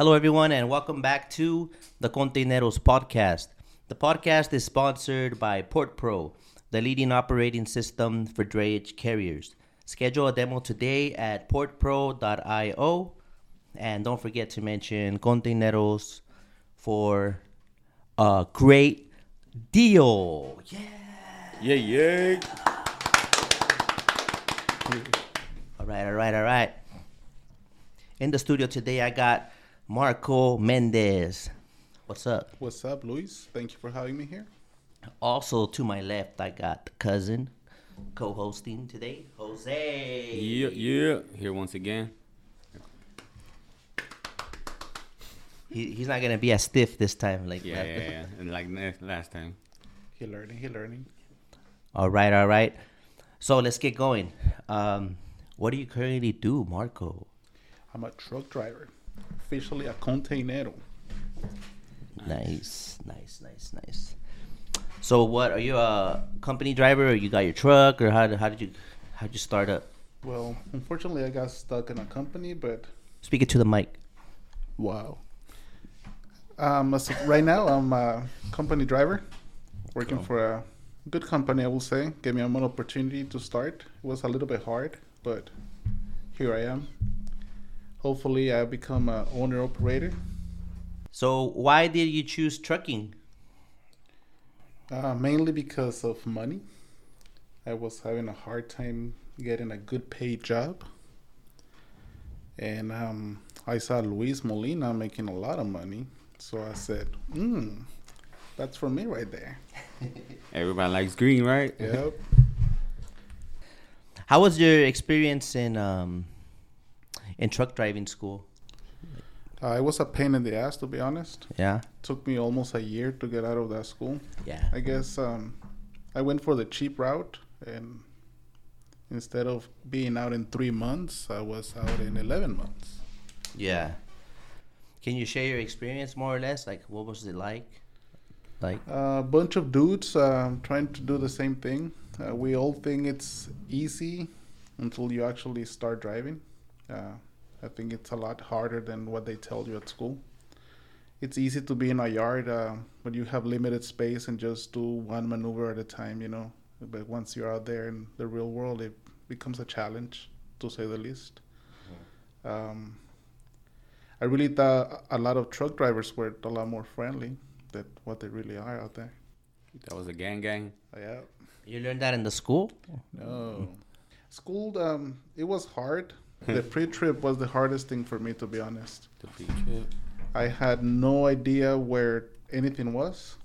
Hello, everyone, and welcome back to the Kontaineroz podcast. The podcast is sponsored by PortPro, the leading operating system for drayage carriers. Schedule a demo today at portpro.io, and don't forget to mention Kontaineroz for a great deal. Yeah. Yeah, yeah. All right, all right, all right. In the studio today, I got Marco Méndez. What's up? What's up, Luis? Thank you for having me here. Also to my left, I got the cousin co-hosting today, Jose. Yeah, yeah. Here once again. He, he's not gonna be as stiff this time, like Yeah, that. yeah, yeah. And like last time. He learning, he learning. All right, all right. So let's get going. Um, what do you currently do, Marco? I'm a truck driver, officially a containero. Nice, nice, nice, nice. So, what are you a company driver, or you got your truck, or how did, how did you how did you start up? Well, unfortunately, I got stuck in a company, but Speak it to the mic. wow. Um, as of right now, I'm a company driver, working Cool. for a good company, I will say. Gave me an opportunity to start. It was a little bit hard, but here I am. Hopefully, I become a owner operator. So, why did you choose trucking? Uh, mainly because of money. I was having a hard time getting a good paid job. And um, I saw Luis Molina making a lot of money. So I said, hmm, that's for me right there. Everybody likes green, right? Yep. How was your experience in um, in truck driving school? uh, it was a pain in the ass, to be honest. Yeah, It took me almost a year to get out of that school. yeah. I guess um, I went for the cheap route. And instead of being out in three months, I was out in 11 months. Yeah. Can you share your experience more or less? Like, what was it like? Like, A bunch of dudes um, trying to do the same thing. Uh, we all think it's easy until you actually start driving. I think it's a lot harder than what they tell you at school. It's easy to be in a yard, uh, but you have limited space and just do one maneuver at a time, you know. But once you're out there in the real world, it becomes a challenge, to say the least. Um, I really thought a lot of truck drivers were a lot more friendly than what they really are out there. That was a gang gang. Yeah. you learned that in the school? No. School, um, it was hard. The pre-trip was the hardest thing for me, to be honest. The free trip. I had no idea where anything was,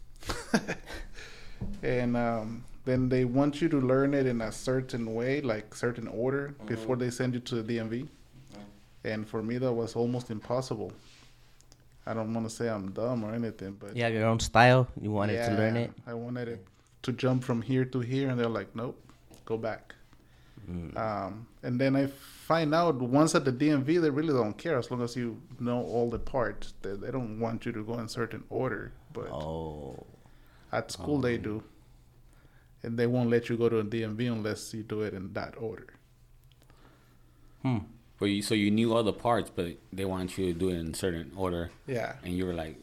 and um, then they want you to learn it in a certain way, like certain order, before they send you to the DMV. And for me, that was almost impossible. I don't want to say I'm dumb or anything, but You have your own style. You wanted to learn it. I wanted it to jump from here to here, and they're like, nope, go back. Mm. Um, and then I find out once at the DMV, they really don't care as long as you know all the parts. They, they don't want you to go in certain order, but Oh, at school they do. And they won't let you go to a DMV unless you do it in that order. hmm. But you, so you knew all the parts, but they want you to do it in certain order, Yeah. and you were like,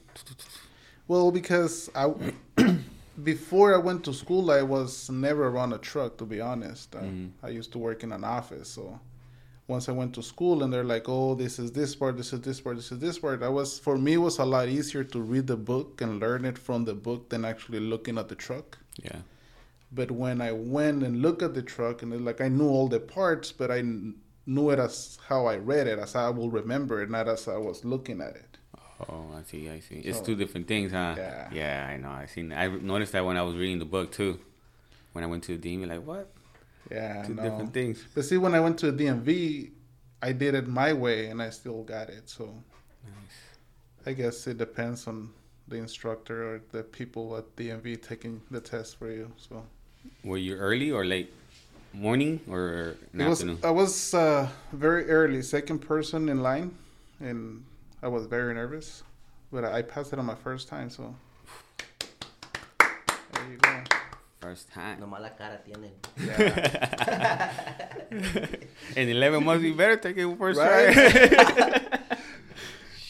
Well, because I before I went to school, I was never around a truck. To be honest, I, Mhm. I used to work in an office. So once I went to school, and they're like, "Oh, this is this part, this is this part, this is this part," I was for me it was a lot easier to read the book and learn it from the book than actually looking at the truck. yeah, But when I went and looked at the truck, and it's like I knew all the parts, but I kn- knew it as how I read it, as I will remember it, not as I was looking at it. oh, I see, I see. It's two different things, huh? Yeah. Yeah, I know. I seen. I noticed that when I was reading the book too. When I went to the DMV, like what? Yeah, Two no. different things. But see, when I went to the DMV, I did it my way, and I still got it. So I guess it depends on the instructor or the people at DMV taking the test for you. So Were you early or late? Morning or was. afternoon? I was uh, very early, second person in line, and I was very nervous, but I passed it on my first time. So there you go. First time. Nomás la cara tienen. Yeah. In 11 months, you better take it first Right? try.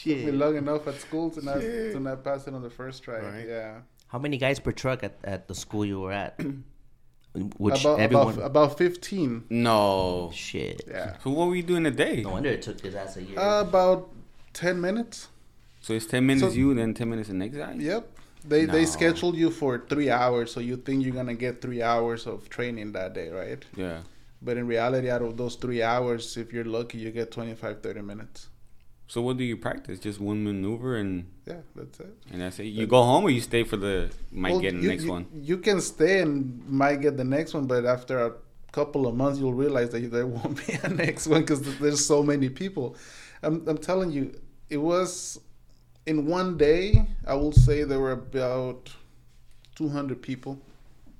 Took me Shit. long enough at school to not to not pass it on the first try. Right. Yeah. How many guys per truck at, at the school you were at? Which about, everyone. about about fifteen. No. Shit. Yeah. So what were you doing a day? No wonder it took his ass a year. Uh, about ten minutes. So it's ten minutes So- you, then ten minutes the next guy. Yep. They they No. scheduled you for three hours, so you think you're gonna get three hours of training that day, right? Yeah. But in reality, out of those three hours, if you're lucky, you get 25, 30 minutes. So what do you practice? Just one maneuver and Yeah, that's it. and that's it. You go home or you stay for the might Well, get the you, next you- one. You can stay and might get the next one, but after a couple of months, you'll realize that there won't be a next one because there's so many people. I'm, I'm telling you, it was in one day. I will say there were about 200 people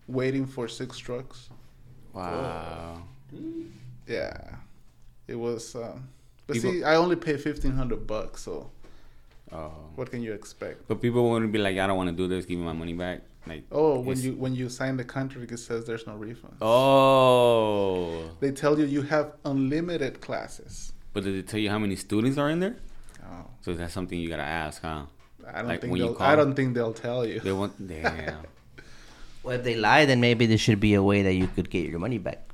waiting for six trucks. Wow. Yeah, it was. Um, but People- see, I only pay 1500 bucks, so Oh. what can you expect? But people wouldn't be like, I don't want to do this. Give me my money back. Like. Oh, when you when you sign the contract, it says there's no refund. Oh. They tell you you have unlimited classes. But did they tell you how many students are in there? So that's something you gotta ask, huh? I don't Like think when they'll. call- I don't think they'll tell you. They want. Damn. well, if they lie, then maybe there should be a way that you could get your money back.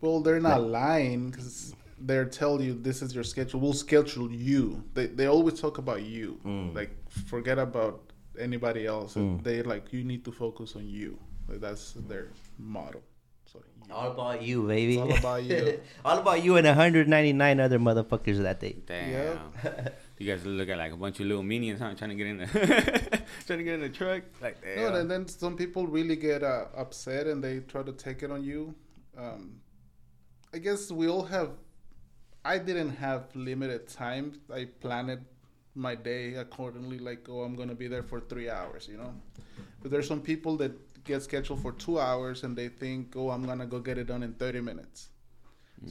Well, they're not lying because they're telling you this is your schedule. We'll schedule you. They they always talk about you. Mm. Like forget about anybody else. Mm. They like you need to focus on you. Like, that's their motto. So you- All about you, baby. It's all about you. all about you and 199 other motherfuckers that day. Damn. Yeah. You guys look at like a bunch of little minions, huh? Trying to get in the trying to get in the truck. Like damn. No, and then some people really get uh, upset and they try to take it on you. Um, I guess we all have. I didn't have limited time. I planned my day accordingly. Like, oh, I'm gonna be there for three hours, you know. But there's some people that get scheduled for two hours and they think, oh, I'm gonna go get it done in 30 minutes.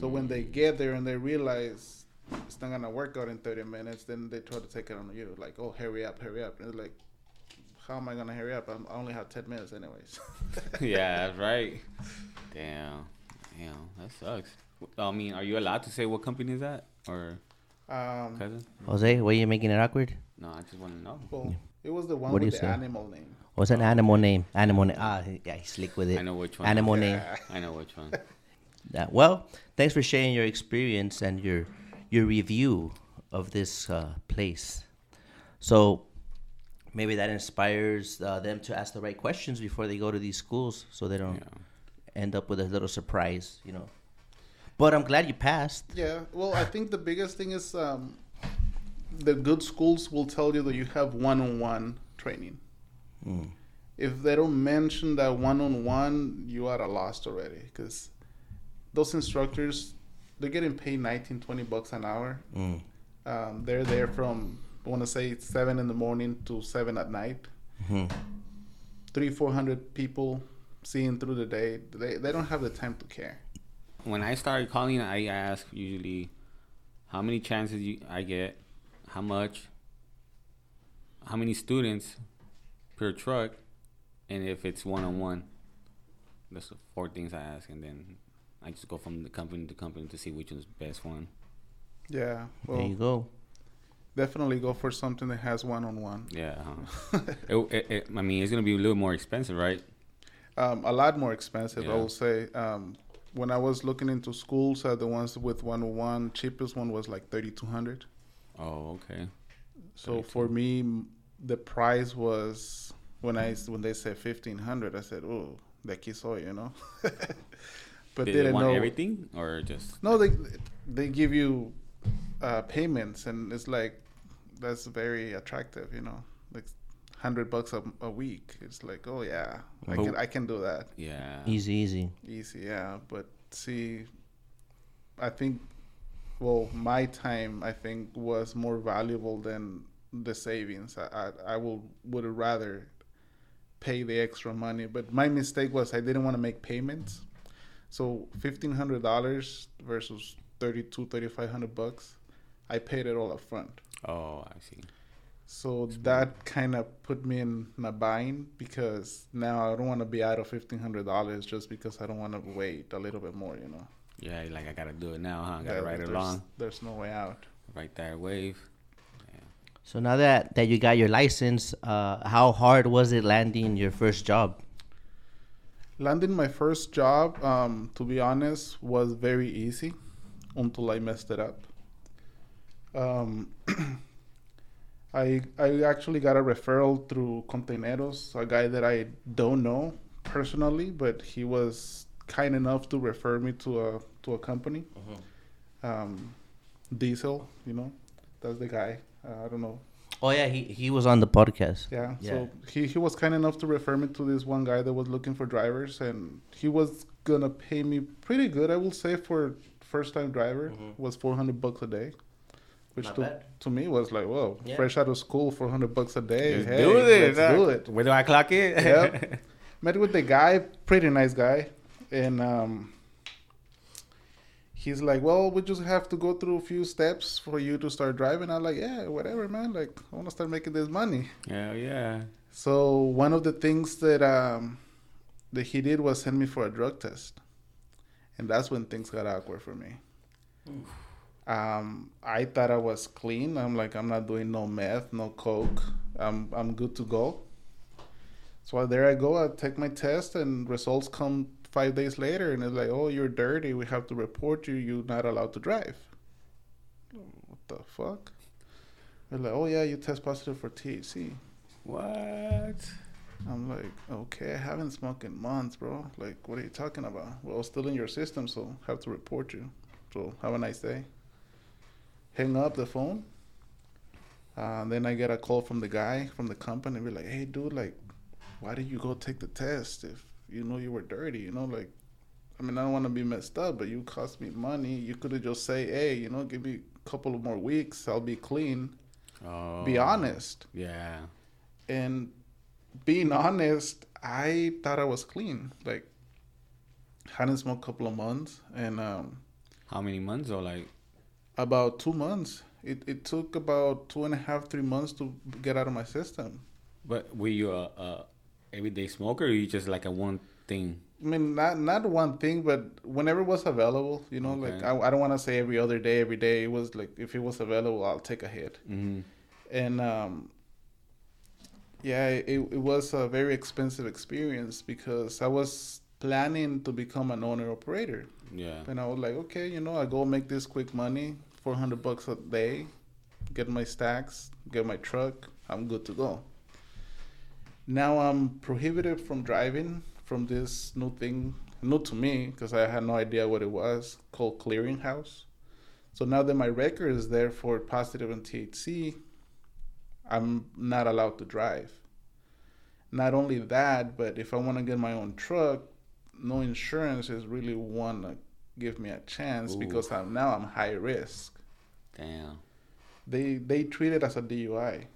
So when they get there and they realize it's not gonna work out in 30 minutes, then they try to take it on you. Like, oh, hurry up, hurry up. And it's like, how am I gonna hurry up? I'm, I only have 10 minutes anyways. yeah, right. Damn. Damn, that sucks. I mean, are you allowed to say what company is that or um, cousin? Jose, why are you making it awkward? No, I just want to know. well, it was the one What with you the say? animal name. What's an animal name? Animal name. Ah, yeah, he's slick with it. I know which one. Animal name. I know which one. Yeah, well, thanks for sharing your experience and your your review of this uh, place. So maybe that inspires uh, them to ask the right questions before they go to these schools, so they don't Yeah. end up with a little surprise, you know. But I'm glad you passed. Yeah, well, I think the biggest thing is um, the good schools will tell you that you have one-on-one training. Mm. If they don't mention that one-on-one, you are a lost already because those instructors they're getting paid 19 20 bucks an hour Mm. um, they're there from i want to say 7 in the morning to 7 at night Mhm. three four hundred people seeing through the day they, they don't have the time to care When I started calling, I ask usually how many chances you, I get, how much, how many students per truck, and if it's one on one. That's the four things I ask, and then I just go from the company to company to see which one's the best one. yeah there you well go. definitely go for something that has one-on-one Yeah. Huh? it, it, it, I mean, it's gonna be a little more expensive, right? um, a lot more expensive. I will say. Um, when I was looking into schools, uh, the ones with one on one, cheapest one was like thirty two hundred. Oh, okay. So 32. for me, m- the price was when I when they said fifteen hundred, I said, "Oh, de aquí soy," you know. but Did they didn't want know everything or just? No, they they give you uh, payments, and it's like that's very attractive, you know, like hundred bucks a, a week. It's like, oh yeah, I But- can I can do that Yeah. Easy, easy. easy, yeah. But see, I think, well, my time I think was more valuable than the savings. I I, I will would rather pay the extra money, but my mistake was I didn't want to make payments. So fifteen hundred dollars versus thirty two, thirty five hundred bucks, I paid it all up front. Oh, I see. So that kind of put me in a bind because now I don't want to be out of fifteen hundred dollars just because I don't want to wait a little bit more. You know, Yeah, like I gotta do it now, huh? I gotta Yeah, write it there's, along. There's no way out. Write that wave. So now that that you got your license, uh, how hard was it landing your first job? Landing my first job, um, to be honest, was very easy until I messed it up. Um, I I actually got a referral through Kontaineroz, a guy that I don't know personally, but he was kind enough to refer me to a to a company. Um, Diesel, you know, that's the guy. Uh, I don't know. Oh yeah, he he was on the podcast. Yeah, Yeah. So he, he was kind enough to refer me to this one guy that was looking for drivers, and he was gonna pay me pretty good, I will say, for first time driver Mhm. was four hundred bucks a day, which Not to, bad. to me was like, whoa, Yeah. fresh out of school, four hundred bucks a day. Let's hey, do it. let's huh? do it. Where do I clock it? Yep. Met with the guy, pretty nice guy, and um, he's like, "Well, we just have to go through a few steps for you to start driving." I'm like, "Yeah, whatever, man. Like, I want to start making this money." Yeah, yeah. So one of the things that um, that he did was send me for a drug test, and that's when things got awkward for me. Um, I thought I was clean. I'm like, I'm not doing no meth, no coke. I'm I'm good to go. So there I go. I take my test, and results come five days later, and it's like, oh, you're dirty. We have to report you. You're not allowed to drive. What the fuck? They're like, oh yeah, you test positive for THC. What? I'm like, okay, I haven't smoked in months, bro. Like, what are you talking about? Well, still in your system, so have to report you. So have a nice day. Hang up the phone. Uh, then I get a call from the guy from the company. Be like, hey, dude, like, why did you go take the test if you know you were dirty? You know, like, I mean, I don't want to be messed up, but you cost me money. You could have just say, hey, you know, give me a couple of more weeks. I'll be clean. Oh. Be honest. Yeah. And being honest, I thought I was clean. Like, hadn't smoked a couple of months, and um, How many months or like? about two months. It it took about two and a half, three months to get out of my system. But were you a, a everyday smoker or you just like a one thing? I mean, not not one thing, but whenever it was available, you know, like I, I don't want to say every other day, every day. It was like if it was available, I'll take a hit. Mm-hmm. and um, yeah, it, it was a very expensive experience because I was planning to become an owner operator, Yeah. and I was like, okay, you know, I go make this quick money, four hundred bucks a day, get my stacks, get my truck, I'm good to go. Now I'm prohibited from driving from this new thing, new to me because I had no idea what it was called clearinghouse. So now that my record is there for positive and THC, I'm not allowed to drive. Not only that, but if I want to get my own truck, no insurance is really want to give me a chance Ooh. because I'm now I'm high risk. Damn. They they treat it as a DUI,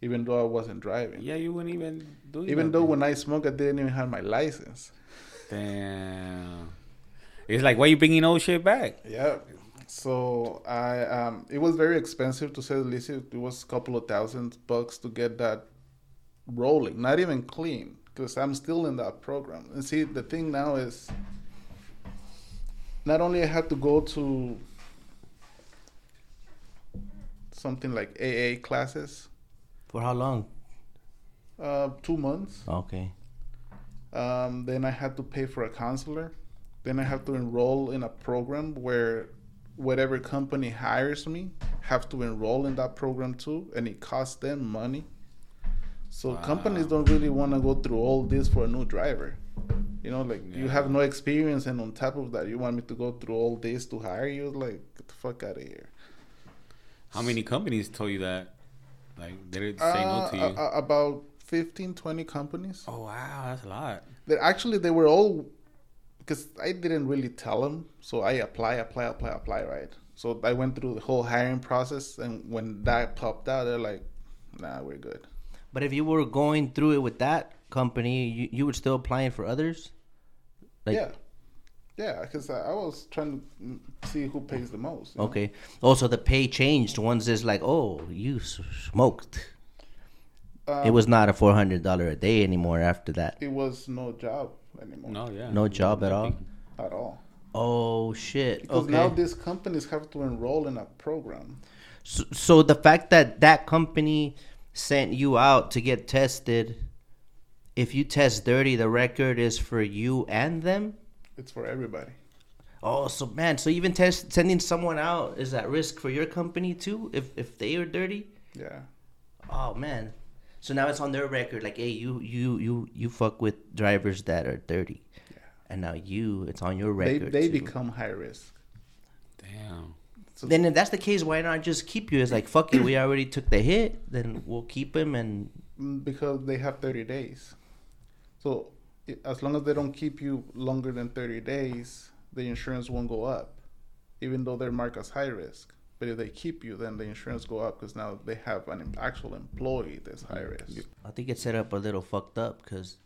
even though I wasn't driving. Yeah, you wouldn't even do Even though when I smoked, I didn't even have my license. Damn. It's like, why you bringing old shit back? Yeah. So I um it was very expensive to say the least. It was a couple of thousand bucks to get that rolling, not even clean, because I'm still in that program. And see, the thing now is, not only I had to go to something like AA classes, For how long? uh, two months. Okay. Um, then I had to pay for a counselor. Then I have to enroll in a program where whatever company hires me have to enroll in that program too, and it costs them money. So companies don't really want to go through all this for a new driver. You know, like you have no experience, and on top of that, you want me to go through all this to hire you? Like, get the fuck out of here. How many companies told you that? Like, they didn't say no to you? Uh, uh, about 15, 20 companies. oh, wow. That's a lot. that actually they were all because I didn't really tell them, so I apply, apply, apply, apply, right? So I went through the whole hiring process, and when that popped out, they're like, "Nah, we're good." But if you were going through it with that company, you, you were still applying for others? Like- yeah, yeah, because I, I was trying to see who pays the most. you know? Okay. Also, the pay changed. Once is like, oh, you smoked. Um, it was not a four hundred dollar a day anymore after that. It was no job anymore No, yeah. No job at all. at all Oh shit. because okay. now these companies have to enroll in a program. So, so the fact that that company sent you out to get tested, if you test dirty, the record is for you and them. It's for everybody. Oh, so man, so even test sending someone out is at risk for your company too if if they are dirty. Yeah. Oh man, so now it's on their record like, hey, you you you you fuck with drivers that are dirty, Yeah. and now you, it's on your record. they too. become high risk. Damn. So Then if that's the case, why not just keep you? It's like fuck it, we already took the hit. Then we'll keep him and Mm, because they have 30 days. So as long as they don't keep you longer than 30 days, the insurance won't go up, even though they're marked as high risk. But if they keep you, then the insurance go up because now they have an actual employee that's high risk. I think it's set up a little fucked up because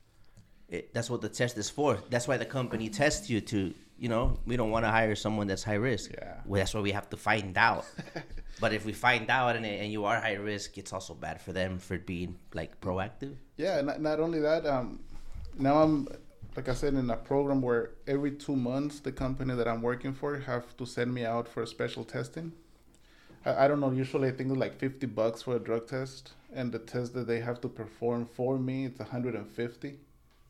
that's what the test is for. That's why the company tests you to, you know, we don't want to hire someone that's high risk. Yeah. Well, that's why we have to find out. but if we find out and, and you are high risk, it's also bad for them for being like proactive. Yeah, not, not only that, um, now I'm, like I said, in a program where every two months the company that I'm working for have to send me out for special testing. I, I don't know, usually I think it's like 50 bucks for a drug test, and the test that they have to perform for me, it's 150,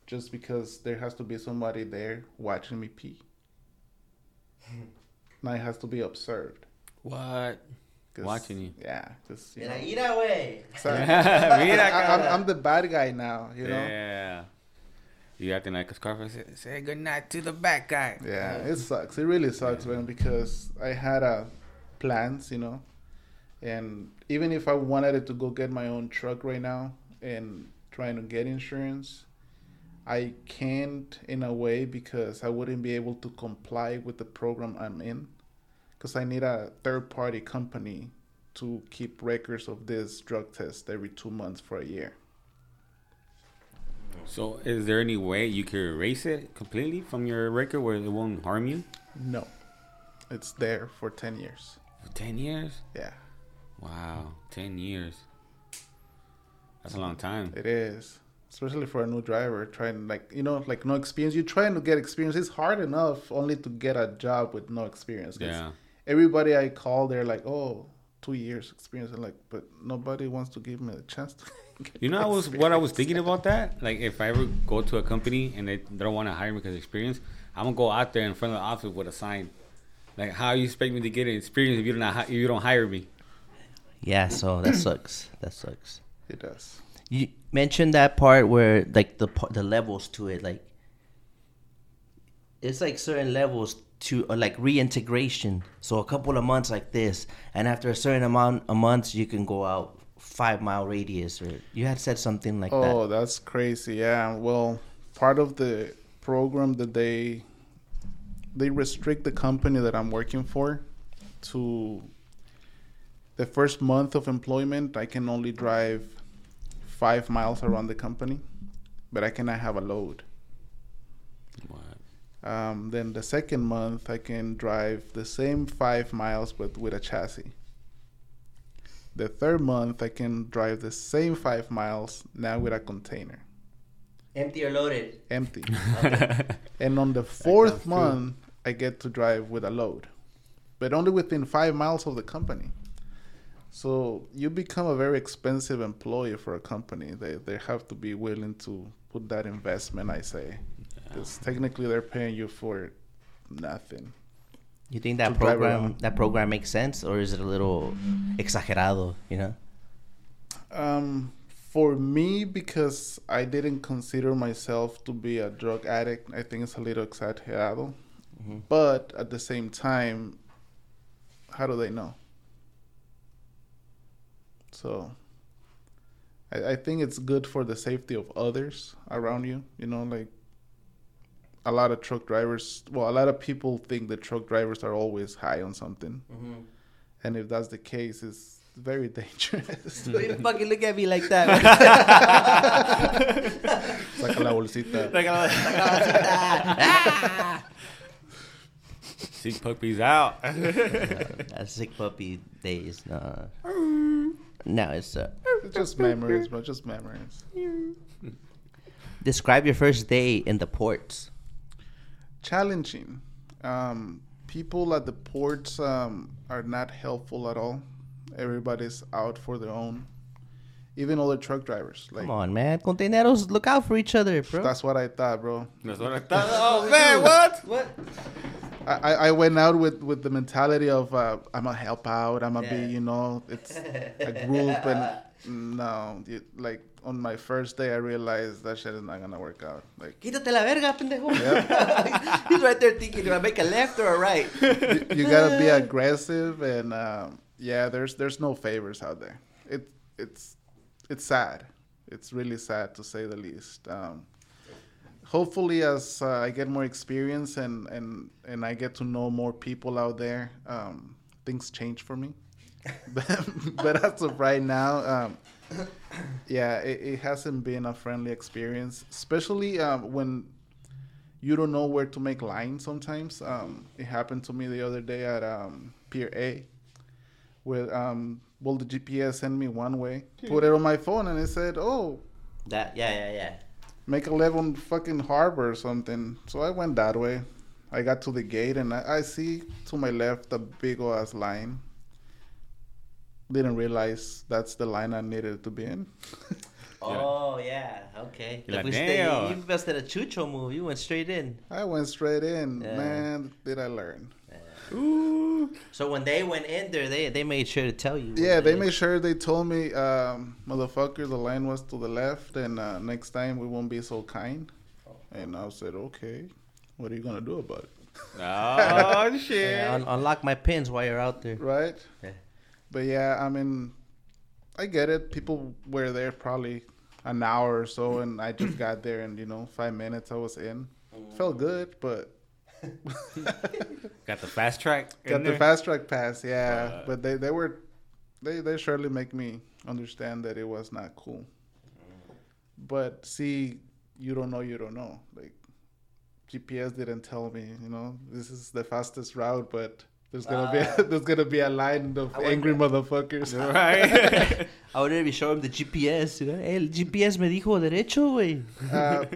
just because there has to be somebody there watching me pee. now it has to be observed. What? 'cause- Watching you. Yeah, because, you know, eat away. so- Mira, I, I'm. I'm the bad guy now, you know? Yeah. You acting like Scarface. Say, say good night to the back guy. Yeah, it sucks. It really sucks, man, because I had uh, plans, you know, and even if I wanted to go get my own truck right now and trying to get insurance, I can't in a way because I wouldn't be able to comply with the program I'm in, because I need a third party company to keep records of this drug test every two months for a year. So, is there any way you could erase it completely from your record where it won't harm you No, it's there for ten years. for ten years? Yeah, Wow, ten years. That's a long time. It is, especially for a new driver trying like you know like no experience. You're trying to get experience. It's hard enough only to get a job with no experience. Yeah. Everybody I call, they're like, oh, two years experience. I'm like, but nobody wants to give me a chance to. Get You know, I was what I was thinking about that. Like, if I ever go to a company and they, they don't want to hire me because of experience, I'm gonna go out there in front of the office with a sign. Like, how you expect me to get an experience if you don't if you don't hire me? Yeah, so that sucks. That sucks. It does. You mentioned that part where like the the levels to it, like it's like certain levels to uh, like reintegration. So a couple of months like this, and after a certain amount of months, you can go out five mile radius, or you had said something like Oh, that. Oh, that's crazy. Yeah. Well, part of the program that they they restrict the company that I'm working for to the first month of employment. I can only drive five miles around the company, but I cannot have a load. What? Um, then the second month, I can drive the same five miles but with a chassis. The third month, I can drive the same five miles now with a container, Empty or loaded? empty. and on the fourth sounds true. month, I get to drive with a load, but only within five miles of the company. So you become a very expensive employee for a company. They they have to be willing to put that investment. I say, because technically they're paying you for nothing. You think that program that program makes sense, or is it a little exagerado? You know. Um, for me, because I didn't consider myself to be a drug addict, I think it's a little exagerado. But at the same time, how do they know? So, I, I think it's good for the safety of others around you. You know, like a lot of truck drivers, well, a lot of people think that truck drivers are always high on something. And if that's the case, it's very dangerous. fucking look at me like that. Saca la bolsita. Sick puppies out. That's sick puppy days. No, no, it's uh, It's just memories, bro. Just memories. describe your first day in the ports. Challenging. Um, people at the ports um, are not helpful at all. everybody's out for their own. Even other truck drivers. Like Come on, man. Containeros look out for each other, bro. that's what I thought, bro. That's what I thought. Oh man, what? what? I, I I went out with, with the mentality of uh, I'm gonna help out. I'm gonna Yeah. be, you know, it's a group, and no, it, like on my first day, I realized that shit is not gonna work out. Like Quítate la verga, pendejo. He's right there thinking, do I make a left or a right? you, you gotta be aggressive, and um, yeah, there's there's no favors out there. It it's it's sad. It's really sad to say the least. Um, hopefully, as uh, I get more experience and, and and I get to know more people out there, um, things change for me. but, but as of right now, um, yeah, it, it hasn't been a friendly experience, especially um, when you don't know where to make lines sometimes. Um, it happened to me the other day at um, Pier A, where um, well the GPS sent me one way, put it on my phone, and it said, "Oh, That yeah yeah yeah. make a left on fucking Harbor or something." So I went that way. I got to the gate, and I, I see to my left a big ass line. Didn't realize that's the line I needed to be in. Oh yeah, okay. You're Like like, we stay, "Damn." you invested a chucho move. You went straight in. I went straight in. Yeah. Man, did I learn? Ooh. So when they went in there, they they made sure to tell you. Yeah, they made sure they told me, um, motherfucker, the line was to the left, and uh, next time we won't be so kind. And I said, okay, what are you gonna do about it? Oh shit. Yeah, un- unlock my pins while you're out there. Right? Yeah. But yeah, I mean, I get it. People were there probably an hour or so, and I just got there, and you know, five minutes I was in. Felt good, but Got the fast track. in got the there? fast track pass. Yeah, Uh, but they they were they they surely make me understand that it was not cool. But see, you don't know, you don't know. Like GPS didn't tell me, you know, this is the fastest route, but there's gonna be Ah. there's gonna be a line of I angry motherfuckers. Right. I would maybe show him the GPS. You know? hey, el GPS me dijo derecho, güey. Uh,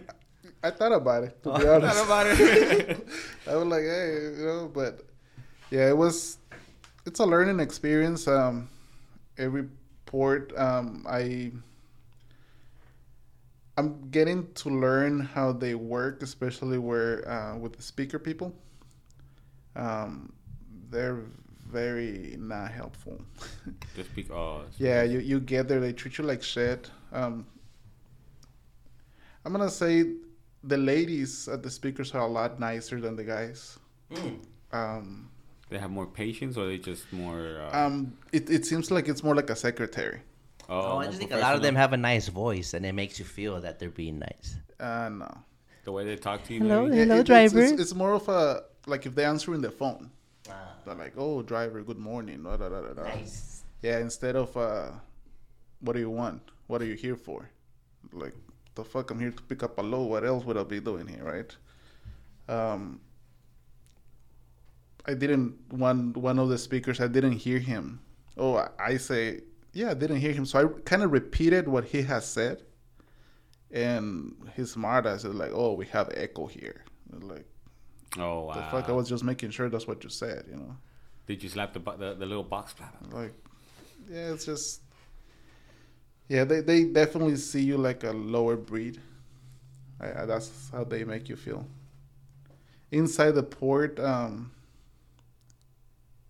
I thought about it to be honest. I Thought about it. I was like, hey, you know, but yeah, it was. It's a learning experience. Um, every port, um, I. I'm getting to learn how they work, especially where uh, with the speaker people. Um, they're very not helpful. Just because. yeah, you, you get there, they treat you like shit. Um, I'm gonna say the ladies at the speakers are a lot nicer than the guys. Um, They have more patience, or they just more. Uh, um, it, it seems like it's more like a secretary. oh, Oh, I just think a lot of them have a nice voice, and it makes you feel that they're being nice. Uh, no. the way they talk to you. Hello, maybe? Yeah, Hello, it- it's- driver. It's, it's more of a like if they're answering the phone, Like, "Oh, driver, good morning." Da, da, da, nice. Yeah, instead of uh, "What do you want? What are you here for?" Like, the fuck, I'm here to pick up a load. What else would I be doing here, right? Um, I didn't one one of the speakers. I didn't hear him. Oh, I, I say, yeah, I didn't hear him. So I kind of repeated what he has said, and his smart ass is like, "Oh, we have echo here." Like, Oh wow. the fuck, I was just making sure that's what you said, you know. Did you slap the the, the little box? Pattern? Like, yeah, it's just, yeah, they they definitely see you like a lower breed. I, I, that's how they make you feel. Inside the port, um,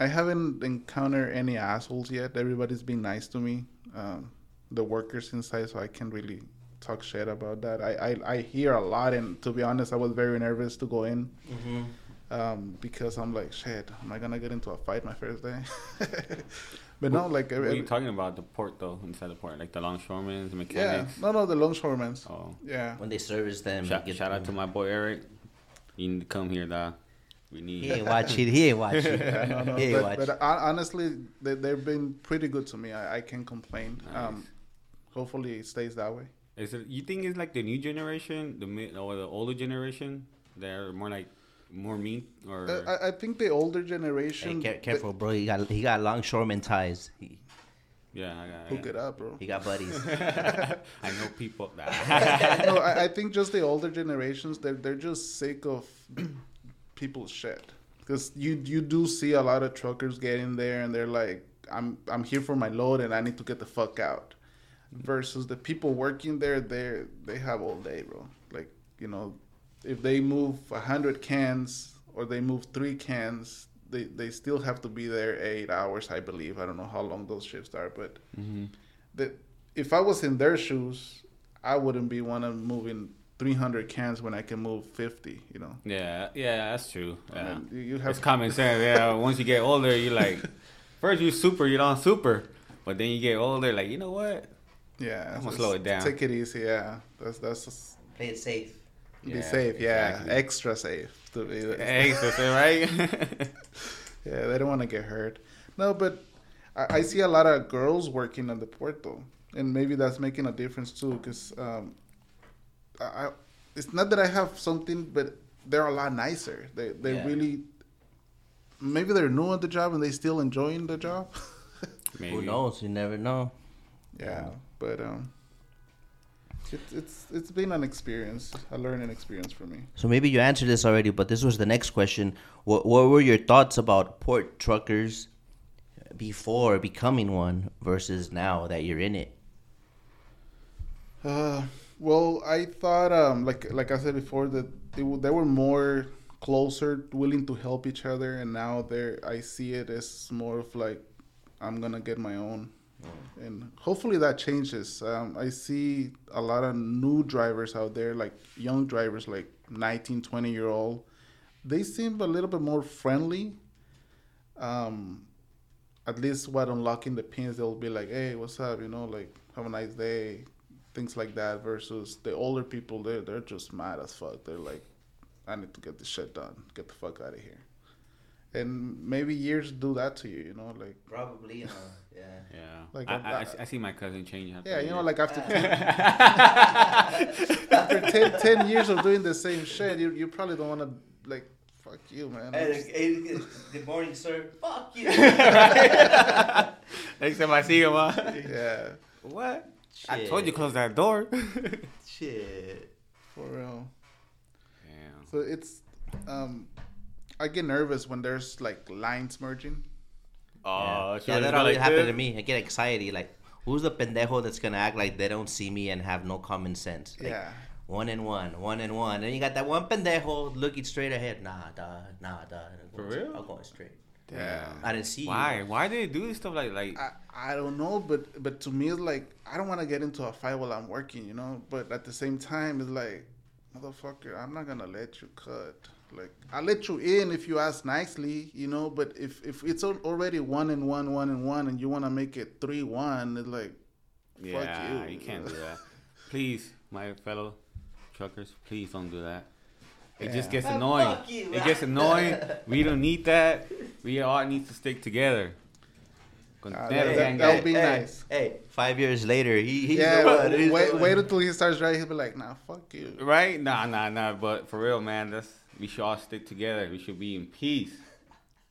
I haven't encountered any assholes yet. Everybody's been nice to me. Um, the workers inside, so I can really talk shit about that. I, I, I hear a lot, and to be honest, I was very nervous to go in Mm-hmm. um, because I'm like, shit, am I gonna get into a fight my first day? but no, like, What are you talking about? The port though, inside the port, like the longshoremen, the yeah, mechanics. no, no, the longshoremen. Oh, Yeah, When they service them, shout, get- shout out to my boy Eric. You need to come here, dog. We need. He ain't watching. He ain't watching. yeah, no, no. he ain't but, watching. but hon- honestly, they, they've been pretty good to me. I, I can't complain. Nice. Um, hopefully, it stays that way. Is it? You think it's like the new generation, the mid or the older generation? They're more like more mean or. Uh, I, I think the older Hey, generation. care, careful, bro. He got he got longshoreman ties. He, yeah, I got. Hook it up, bro. he got buddies. I know people. Nah. no, I, I think just the older generations, they're they're just sick of people's shit. Because you you do see a lot of truckers get in there and they're like, I'm I'm here for my load and I need to get the fuck out. Versus the people working there, they they have all day, bro. Like you know, if they move a hundred cans or they move three cans, they they still have to be there eight hours, I believe. I don't know how long those shifts are, but Mm-hmm. that if I was in their shoes, I wouldn't be one of moving 300 cans when I can move 50. You know, Yeah, yeah, that's true. Yeah. you, you It's have common sense. Yeah, once you get older, you're like, first you super, you don't super, but then you get older, like you know what? Yeah. I'm gonna slow it down. Take it easy. Yeah, that's that's just Play it safe. be Yeah, safe. Yeah, exactly. extra safe. To be, Hey, so say, right? Yeah, they don't want to get hurt. No, but I, I see a lot of girls working on the port though, and maybe that's making a difference too. Because um, I, I, it's not that I have something, but they're a lot nicer. They they Yeah. really maybe they're new at the job and they still enjoying the job. Maybe. Who knows? You never know. yeah, but um, it's it's it's been an experience, a learning experience for me. So maybe you answered this already, but this was the next question. What What were your thoughts about port truckers before becoming one versus now that you're in it? Uh, well, I thought, um, like like I said before, that they, they were more closer, willing to help each other, and now they're. I see it as more of like, I'm gonna get my own, and hopefully that changes. Um, I see a lot of new drivers out there, like young drivers, like 19, 20 year old. They seem a little bit more friendly. Um, at least what unlocking the pins, they'll be like, "Hey, what's up?" You know, like, "Have a nice day," things like that. Versus the older people, they're they're just mad as fuck. They're like, "I need to get this shit done. Get the fuck out of here." And maybe years do that to you, you know, like Probably, huh? Yeah. Yeah. Like, I, I'm I, I see my cousin change. after yeah, you know, like after 10, after 10, 10 years of doing the same shit, you you probably don't want to like, fuck you, man. Hey, good morning, sir. Fuck you. Next time I see him, huh? yeah, what? I told you close that door. Shit. for real. Damn. So it's, um, I get nervous when there's like lines merging. Oh, yeah, sure, yeah that always like happened to me. I get anxiety. Like, who's the pendejo that's gonna act like they don't see me and have no common sense? Like, yeah. One and one, one and one. And you got that one pendejo looking straight ahead. Nah, duh, nah, duh. For real? I'm going straight. Yeah. I didn't see Why? you. Why do they do this stuff like like? I, I don't know, but but to me it's like I don't want to get into a fight while I'm working, you know. But at the same time, it's like, motherfucker, I'm not gonna let you cut. Like I let you in if you ask nicely, you know. But if if it's already one and one, one and one, and you want to make it three one, it's like, yeah, fuck you. can't do that. Please, my fellow truckers, please don't do that. It Yeah. just gets Man, annoying. you. It gets annoying. we don't need that. We all need to stick together. Con Ah, that- gang that gang. be hey, nice. Hey, five years later, he, he's yeah. the one. He's wait, the wait until he starts driving. He'll be like, nah, fuck you. Right? Nah, nah, nah. But for real, man, that's we should all stick together. We should be in peace.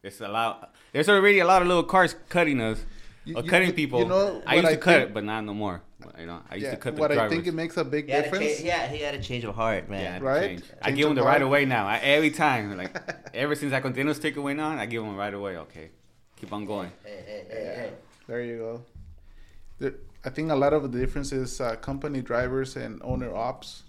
There's a lot. There's already a lot of little cars cutting us, You- or cutting you- people. you know I used to I cut think- it, but not no more. You know, I used Yeah, to cut the what I think it makes a big He had, a difference. cha- yeah, he had a change of heart, man. Yeah, I Right? change. I give them of the right heart. away now. I, every time, like ever since I continuous ticket went on, I give them right away. Okay, keep on going. Hey, hey, hey, hey. There you go. The, I think a lot of the difference is uh, company drivers and owner ops.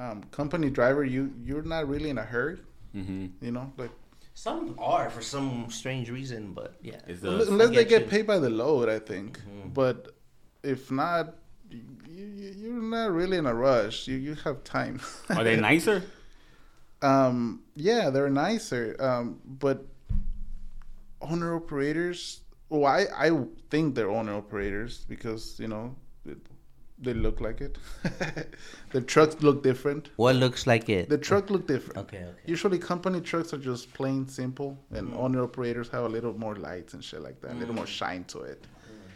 Um, company driver, you you're not really in a hurry. Mm-hmm. You know, like Some are for some strange reason, but yeah. It's unless the, unless they get get paid by the load, I think. Mhm. But if not, you, you, you're not really in a rush. You you have time. are they nicer? Um, yeah, they're nicer. Um, but owner operators. Well, I I think they're owner operators because you know it, they look like it. the trucks look different. What looks like it? The truck look different. Okay, okay. Usually, company trucks are just plain simple, and mm-hmm. owner operators have a little more lights and shit like that, a little more mm. shine to it. Mm.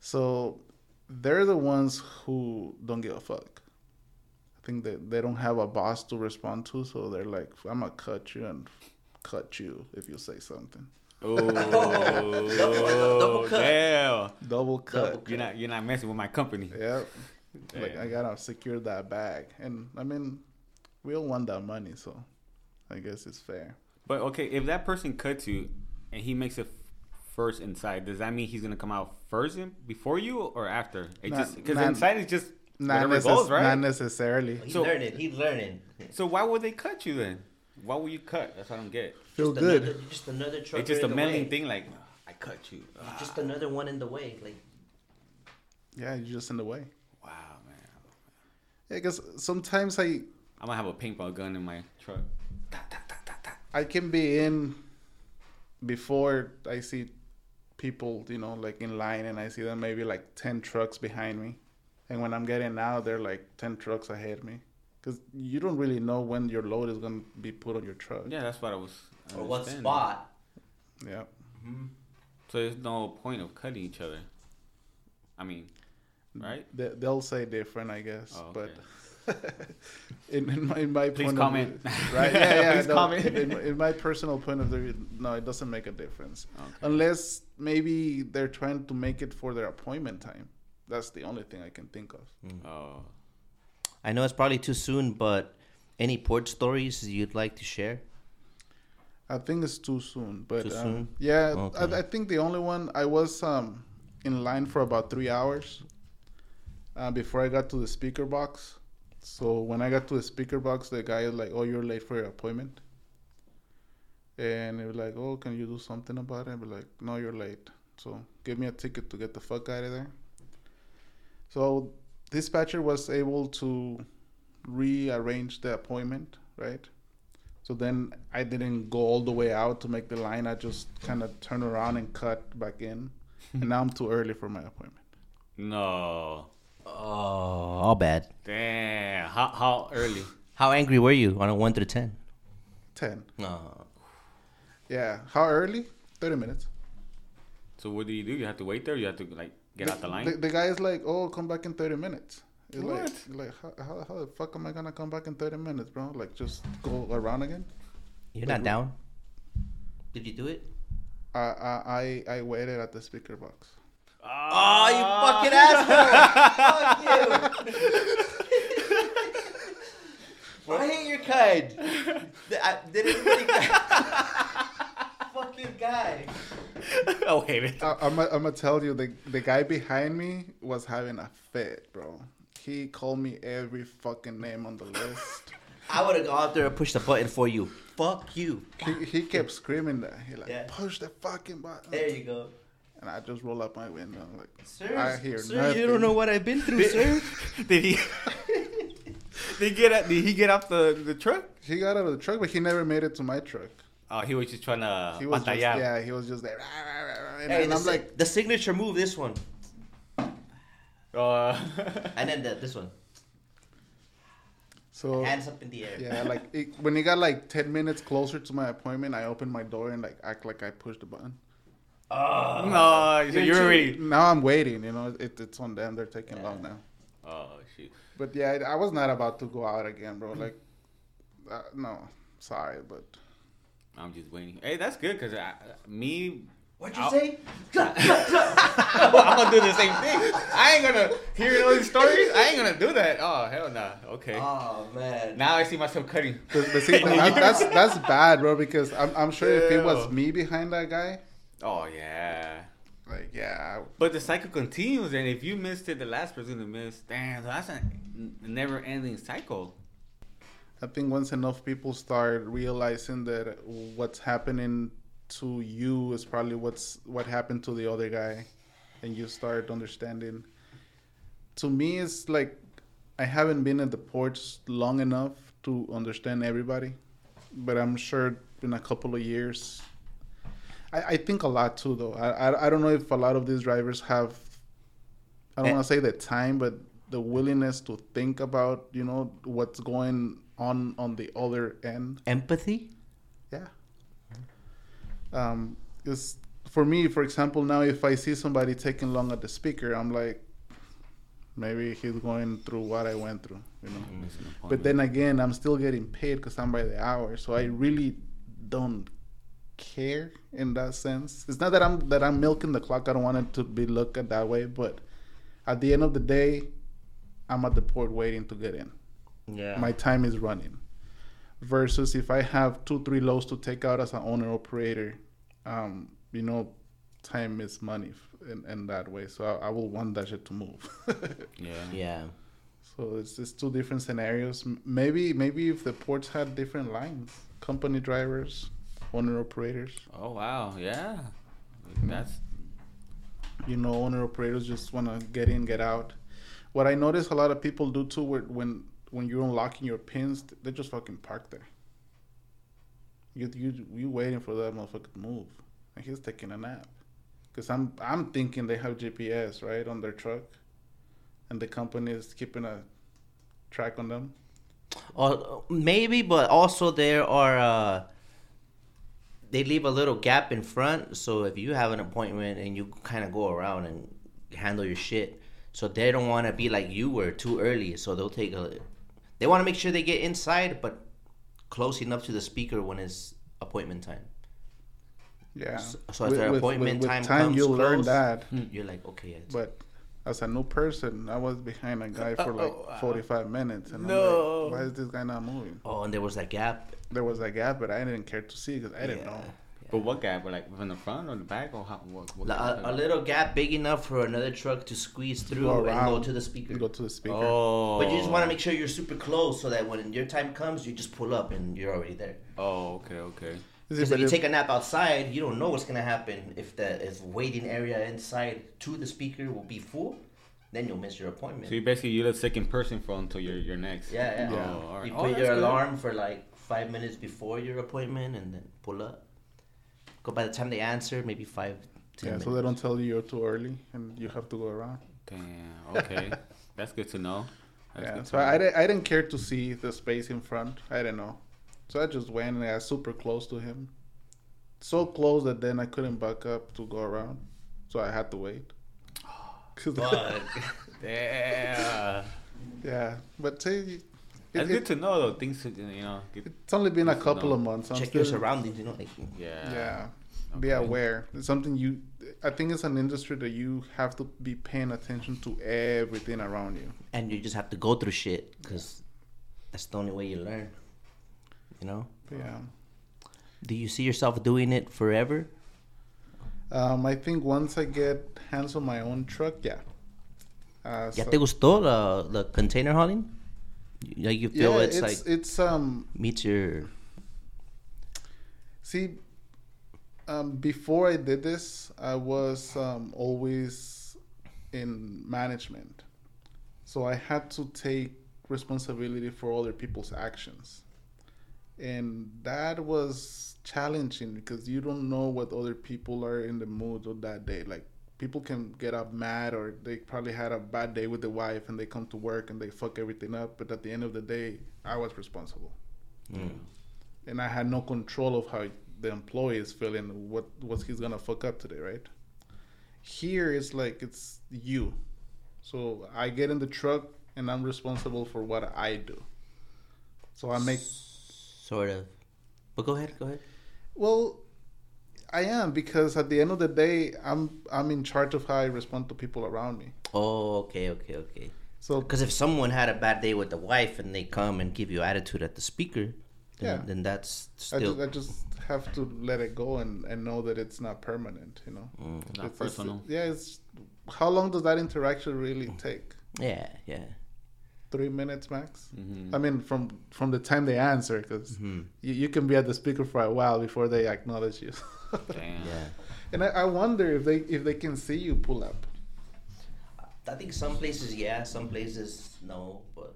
So they're the ones who don't give a fuck. I think that they don't have a boss to respond to, so they're like, "I'm gonna cut you and cut you if you say something." Oh, double cut. damn! Double cut. Double You're not you're not messing with my company. Yeah. Like I gotta secure that bag, and I mean, we all want that money, so I guess it's fair. But okay, if that person cuts you and he makes it first inside, does that mean he's gonna come out first in, before you or after? It Not- just because inside is just Not, whatever necess- goes, right? not necessarily. He's So- learning. He's learning. so why would they cut you then? Why would you cut? That's what I don't get. Feel Just good. Another, just another trucker It's just a in the meddling way. thing. Like I cut you. Just another one in the way. Like Yeah, you're just in the way. Wow, man. Yeah, because sometimes I I'm gonna have a paintball gun in my truck. I can be in before I see people, you know, like in line, and I see them maybe like ten trucks behind me, and when I'm getting out, they're like ten trucks ahead of me, because you don't really know when your load is gonna be put on your truck. Yeah, that's what I was. Or what understanding. spot? Yeah. Mm-hmm. So there's no point of cutting each other. I mean, right? They, they'll say different, I guess, Oh, but in, in my, in my Please point comment. of view, right? Yeah, yeah. Please no, comment. In, in my personal point of view, no, it doesn't make a difference. Okay. Unless maybe they're trying to make it for their appointment time. That's the only thing I can think of. Mm. Oh, I know it's probably too soon, but any port stories you'd like to share? I think it's too soon, but Too um, soon? yeah, Okay. I, I think the only one I was um, in line for about three hours uh, before I got to the speaker box. So when I got to the speaker box, the guy was like, "Oh, you're late for your appointment," and he was like, "Oh, can you do something about it?" I was like, "No, you're late. So give me a ticket to get the fuck out of there." So dispatcher was able to rearrange the appointment, right? So then I didn't go all the way out to make the line. I just kind of turned around and cut back in. Hmm. and now I'm too early for my appointment. no. Oh, all bad. Damn. How how early? How angry were you on a one through ten? 10. No. Yeah. How early? 30 minutes. So what do you do? You have to wait there. You have to like get out the line. The, the guy is like, oh, come back in 30 minutes. It's What? like, like how, how, how the fuck am I going to come back in 30 minutes, bro? Like, just go around again? You're not down? Did you do it? I, I, I, I waited at the speaker box. Oh, you fucking asshole! Fuck you! I hate your kind. I- Did anybody? fucking guy. oh wait. I, I'm going to tell you, the, the guy behind me was having a fit, bro. He called me every fucking name on the list. I would have gone out there and pushed the button for you. Fuck you. he, he kept screaming that. He like, Yeah. push the fucking button. There you go. And I just roll up my window. I'm like, Sir, I hear sir nothing. you don't know what I've been through, sir. Did he? did he get out, Did he get off the the truck? He got out of the truck, but he never made it to my truck. Oh, he was just trying to He was just, yeah, he was just there. And, Hey, and I'm like, the signature move, this one, Uh, and then the, this one, so hands up in the air. yeah, like it, when he got like ten minutes closer to my appointment, I opened my door and like act like I pushed the button. no, so you're already. Now I'm waiting. You know, it, it's on them. They're taking long now. Oh shoot. But yeah, I, I was not about to go out again, bro. Like, uh, no, sorry, but I'm just waiting. Hey, that's good because me. What'd you I'll- say? I'm gonna do the same thing. I ain't gonna hear all these stories. I ain't gonna do that. Oh hell no. Okay. Oh man. Now I see myself cutting. but, but see, that, that's that's bad, bro. Because I'm I'm sure if it was me behind that guy, Oh yeah. like yeah, But the cycle continues, and if you missed it, the last person to miss, damn, that's a never-ending cycle. I think once enough people start realizing that what's happening to you is probably what's what happened to the other guy, and you start understanding. To me, it's like I haven't been at the ports long enough to understand everybody, but I'm sure in a couple of years. I, I think a lot too, though. I, I I don't know if a lot of these drivers have. I don't Eh. want to say the time, but the willingness to think about you know what's going on on the other end. Empathy. Um, is for me, for example, now if I see somebody taking long at the speaker, I'm like, maybe he's going through what I went through, you know. But then again, I'm still getting paid because I'm by the hour, so I really don't care in that sense. It's not that I'm that I'm milking the clock. I don't want it to be looked at that way, but at the end of the day, I'm at the port waiting to get in Yeah. my time is running versus if i have two three lows to take out as an owner operator um, you know time is money in, in that way. So I, I will want that shit to move. Yeah. Yeah. so it's just two different scenarios. Maybe maybe if the ports had different lines, company drivers, owner operators. Oh wow. Yeah. That's You know, owner operators just want to get in, get out. What I notice a lot of people do too, where, when when you're unlocking your pins, they just fucking park there. You you you waiting for that motherfucker to move, and he's taking a nap. Cause I'm I'm thinking they have GPS right on their truck, and the company is keeping a track on them. Or maybe, but also there are. Uh, they leave a little gap in front, so if you have an appointment and you kind of go around and handle your shit, so they don't want to be like you were too early, so they'll take a. They want to make sure they get inside, but close enough to the speaker when it's appointment time. Yeah. So- so as their appointment time time comes you'll learn close, that. Hmm, you're like, okay, it's, But as a new person, I was behind a guy for uh, like Uh-oh, 45 minutes, and No. I'm like, why is this guy not moving? oh, and there was that gap. There was a gap, but I didn't care to see because I didn't Yeah. know. But what gap? Like from the front or the back or how? What, what A, a little gap big enough for another truck to squeeze through Go and go to the speaker. Go to the speaker. Oh. But you just want to make sure you're super close so that when your time comes, you just pull up and you're already there. Oh, okay, okay. Is Because if you take a nap outside, you don't know what's gonna happen if the if waiting area inside to the speaker will be full, then you'll miss your appointment. So you basically you're the second person for until you're you're next. yeah, yeah. Yeah. Oh, all right. You Oh, put that's your good. alarm for like five minutes before your appointment and then pull up. Go by the time they answer, maybe five, ten yeah, minutes. so they don't tell you you're too early and you have to go around. Damn. Okay. That's good to know. That's yeah, good so know. I, di- I didn't care to see the space in front. I didn't know. So I just went and I was super close to him. So close that then I couldn't back up to go around. So I had to wait. Fuck. Yeah. yeah, but say, it, That's it- good to know though. Things you know. Get, it's only been a couple of months. I'm Check your still- surroundings, you know, like yeah. Yeah. Be aware. It's something you. I think it's an industry that you have to be paying attention to everything around you. and you just have to go through shit because that's the only way you learn. You know? Yeah. Do you see yourself doing it forever? Um, I think once I get hands on my own truck, yeah. Uh, ¿Ya so- te gustó the, the container hauling? Like you feel yeah, it's, it's like it's um. meets your See, um, before I did this, I was um, always in management, so I had to take responsibility for other people's actions, and that was challenging because you don't know what other people are in the mood of that day. Like people can get up mad, or they probably had a bad day with the wife, and they come to work and they fuck everything up. But at the end of the day, I was responsible mm. and I had no control of how the employee is feeling. What was he's gonna fuck up today, right? Here it's like it's you, so I get in the truck and I'm responsible for what I do. So I make sort of. But go ahead, go ahead. well, I am because at the end of the day, I'm I'm in charge of how I respond to people around me. Oh, okay, okay, okay. So Because if someone had a bad day with the wife and they come and give you attitude at the speaker, then, Yeah. then that's I still just, I just have to let it go and, and know that it's not permanent, you know. Mm. Not It's- it's- personal. yeah, it's how long does that interaction really take? yeah, yeah. three minutes max. Mhm. I mean, from from the time they answer, because Mhm. you, you can be at the speaker for a while before they acknowledge you. Damn. Yeah. and I, I wonder if they if they can see you pull up. I think some places yeah, some places no, but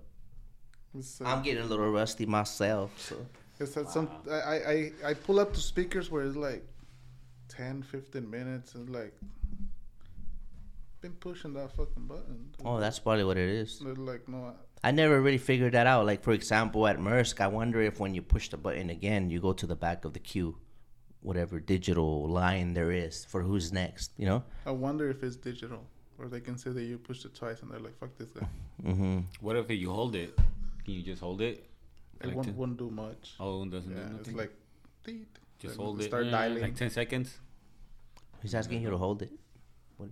It's, uh, I'm getting a little rusty myself, so it's that some I, I I pull up to speakers where it's like 10, 15 minutes and like been pushing that fucking button. oh, that's probably what it is. Like no. I never really figured that out. Like for example, at Maersk, I wonder if when you push the button again, you go to the back of the queue, whatever digital line there is for who's next. You know? I wonder if it's digital or they can say that you pushed it twice and they're like fuck this guy. Mm-hmm. What if you hold it? Can you just hold it? It Like won't, to- won't do much. oh, it doesn't Yeah, do it's like teet. just Then hold it. Start yeah, dialing. Like ten seconds. He's asking you to hold it. What?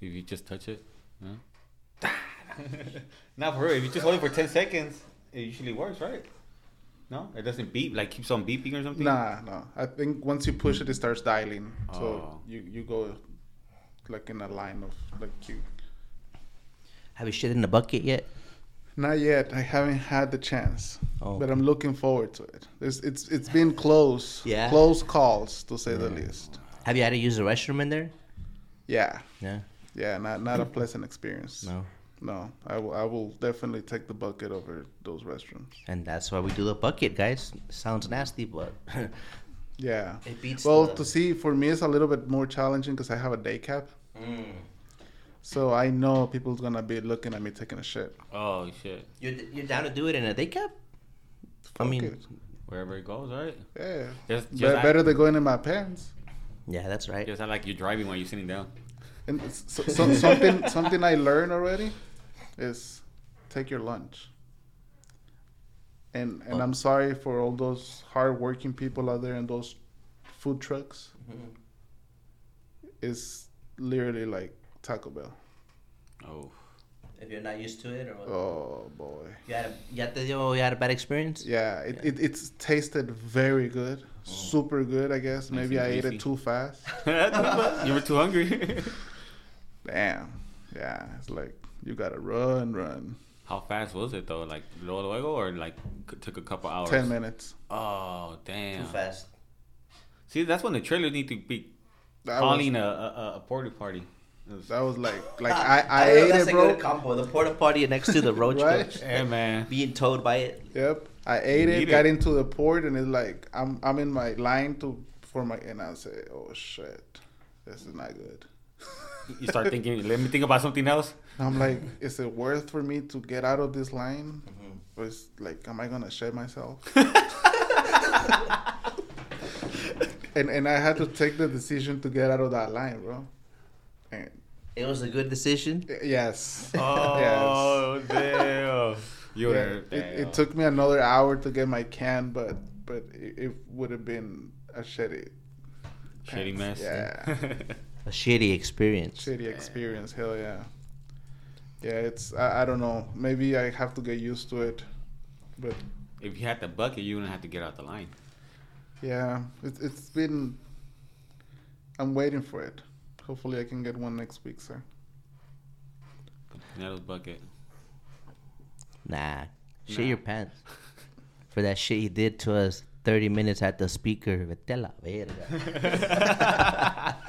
If you just touch it. Huh? Not for real. If you just hold it for ten seconds, it usually works, right? No, it doesn't beep. Like keeps on beeping or something. Nah, no. I think once you push it, it starts dialing. Oh. So you you go like in a line of like you. Have you shit in the bucket yet? Not yet. I haven't had the chance, Oh. but I'm looking forward to it. It's it's it's been close, Yeah. close calls to say the least. Have you had to use the restroom in there? Yeah, Yeah. yeah. Not not a pleasant experience. No. No, I will I will definitely take the bucket over those restrooms. And that's why we do the bucket, guys. Sounds nasty, but Yeah. it beats. Well, the- to see for me, it's a little bit more challenging because I have a day cab. Mm. So I know people's gonna be looking at me taking a shit. Oh shit! You're you're down to do it in a day cab? I mean, it. Wherever it goes, right? yeah. Just, Be- just act- better than going in my pants. yeah, that's right. Just act like you're driving while you're sitting down. And so, so, something something I learned already is take your lunch. And and Oh. I'm sorry for all those hardworking people out there in those food trucks. Mhm. It's literally like Taco Bell. Oh, If you're not used to it, or what? Oh boy. you had a you had, to, you had a bad experience. Yeah, it, it it's tasted very good, super good. I guess Nice maybe and I ate it too fast. you were too hungry. Damn. Yeah, it's like you gotta run, run. How fast was it though? Like luego luego, or like took a couple hours? Ten minutes. Oh damn! Too fast. See, that's when the trailers need to be That calling was, a, a a porta potty. Was- that was like like I I, I ate that's it, a bro. good combo. The porta potty next to the roach Right? coach. Hey man, Being towed by it. Yep, I ate You it, got it. into the port, and it's like I'm I'm in my line to for my and I say, oh shit, this is not good. you start thinking. Let me think about something else. I'm like, is it worth for me to get out of this line? Mm-hmm. Or is like, am I gonna shed myself? and and I had to take the decision to get out of that line, bro. And It was a good decision. yes, Oh damn! You Yeah, were. it, it took me another hour to get my can, but but it, it would have been a shitty, shitty mess. Yeah. A shitty experience. shitty experience. Hell yeah. Yeah, it's I, I don't know. Maybe I have to get used to it, but if you had the bucket, you wouldn't have to get out the line. yeah, it, it's been. I'm waiting for it. Hopefully, I can get one next week, sir. Nettles bucket. Nah, shit Nah. your pants. For that shit you did to us 30 minutes at the speaker. Vete a la verga.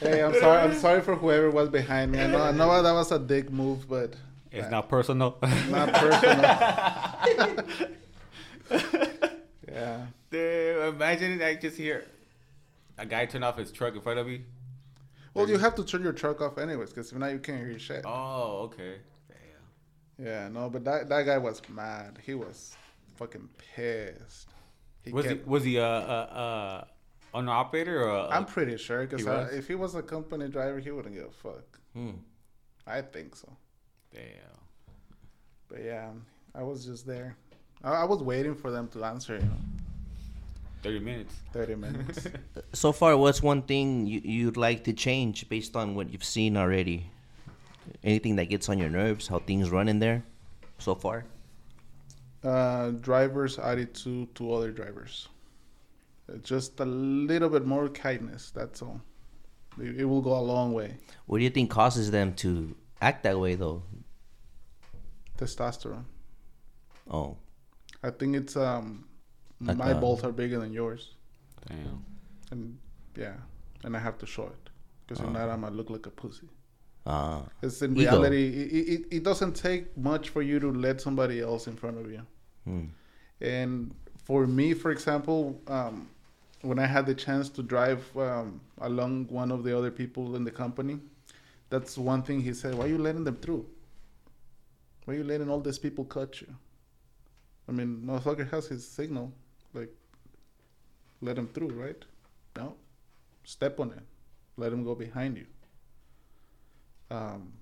Hey, I'm sorry. I'm sorry for whoever was behind me. I know. I know that was a dick move, but It's not personal. not personal. yeah. Dude, imagine it. I just hear a guy turn off his truck in front of me. Well, you have to turn your truck off anyways, because if not, you can't hear shit. Oh, okay. Damn. Yeah, no, but that that guy was mad. He was fucking pissed. He Was he was he a uh, uh, an operator or? A, I'm pretty sure because if he was a company driver, he wouldn't give a fuck. Hmm. I think so. Damn. But yeah, I was just there. I, I was waiting for them to answer. You know, Thirty minutes. thirty minutes. So far, what's one thing you, you'd like to change based on what you've seen already? Anything that gets on your nerves? How things run in there so far? Uh, drivers' attitude to other drivers. Just a little bit more kindness. That's all. It, it will go a long way. What do you think causes them to act that way, though? Testosterone. Oh, I think it's um, Like, my uh, balls are bigger than yours, Damn. and yeah, and I have to show it because Oh. if not, I'm gonna look like a pussy. Ah, It's in reality, it, it, it doesn't take much for you to let somebody else in front of you. hmm. And for me, for example, um, when I had the chance to drive um, along one of the other people in the company, that's one thing he said. Why are you letting them through? Why are you letting all these people cut you? I mean, motherfucker has his signal. Like, let him through, right? No. Step on it. Let him go behind you. Um,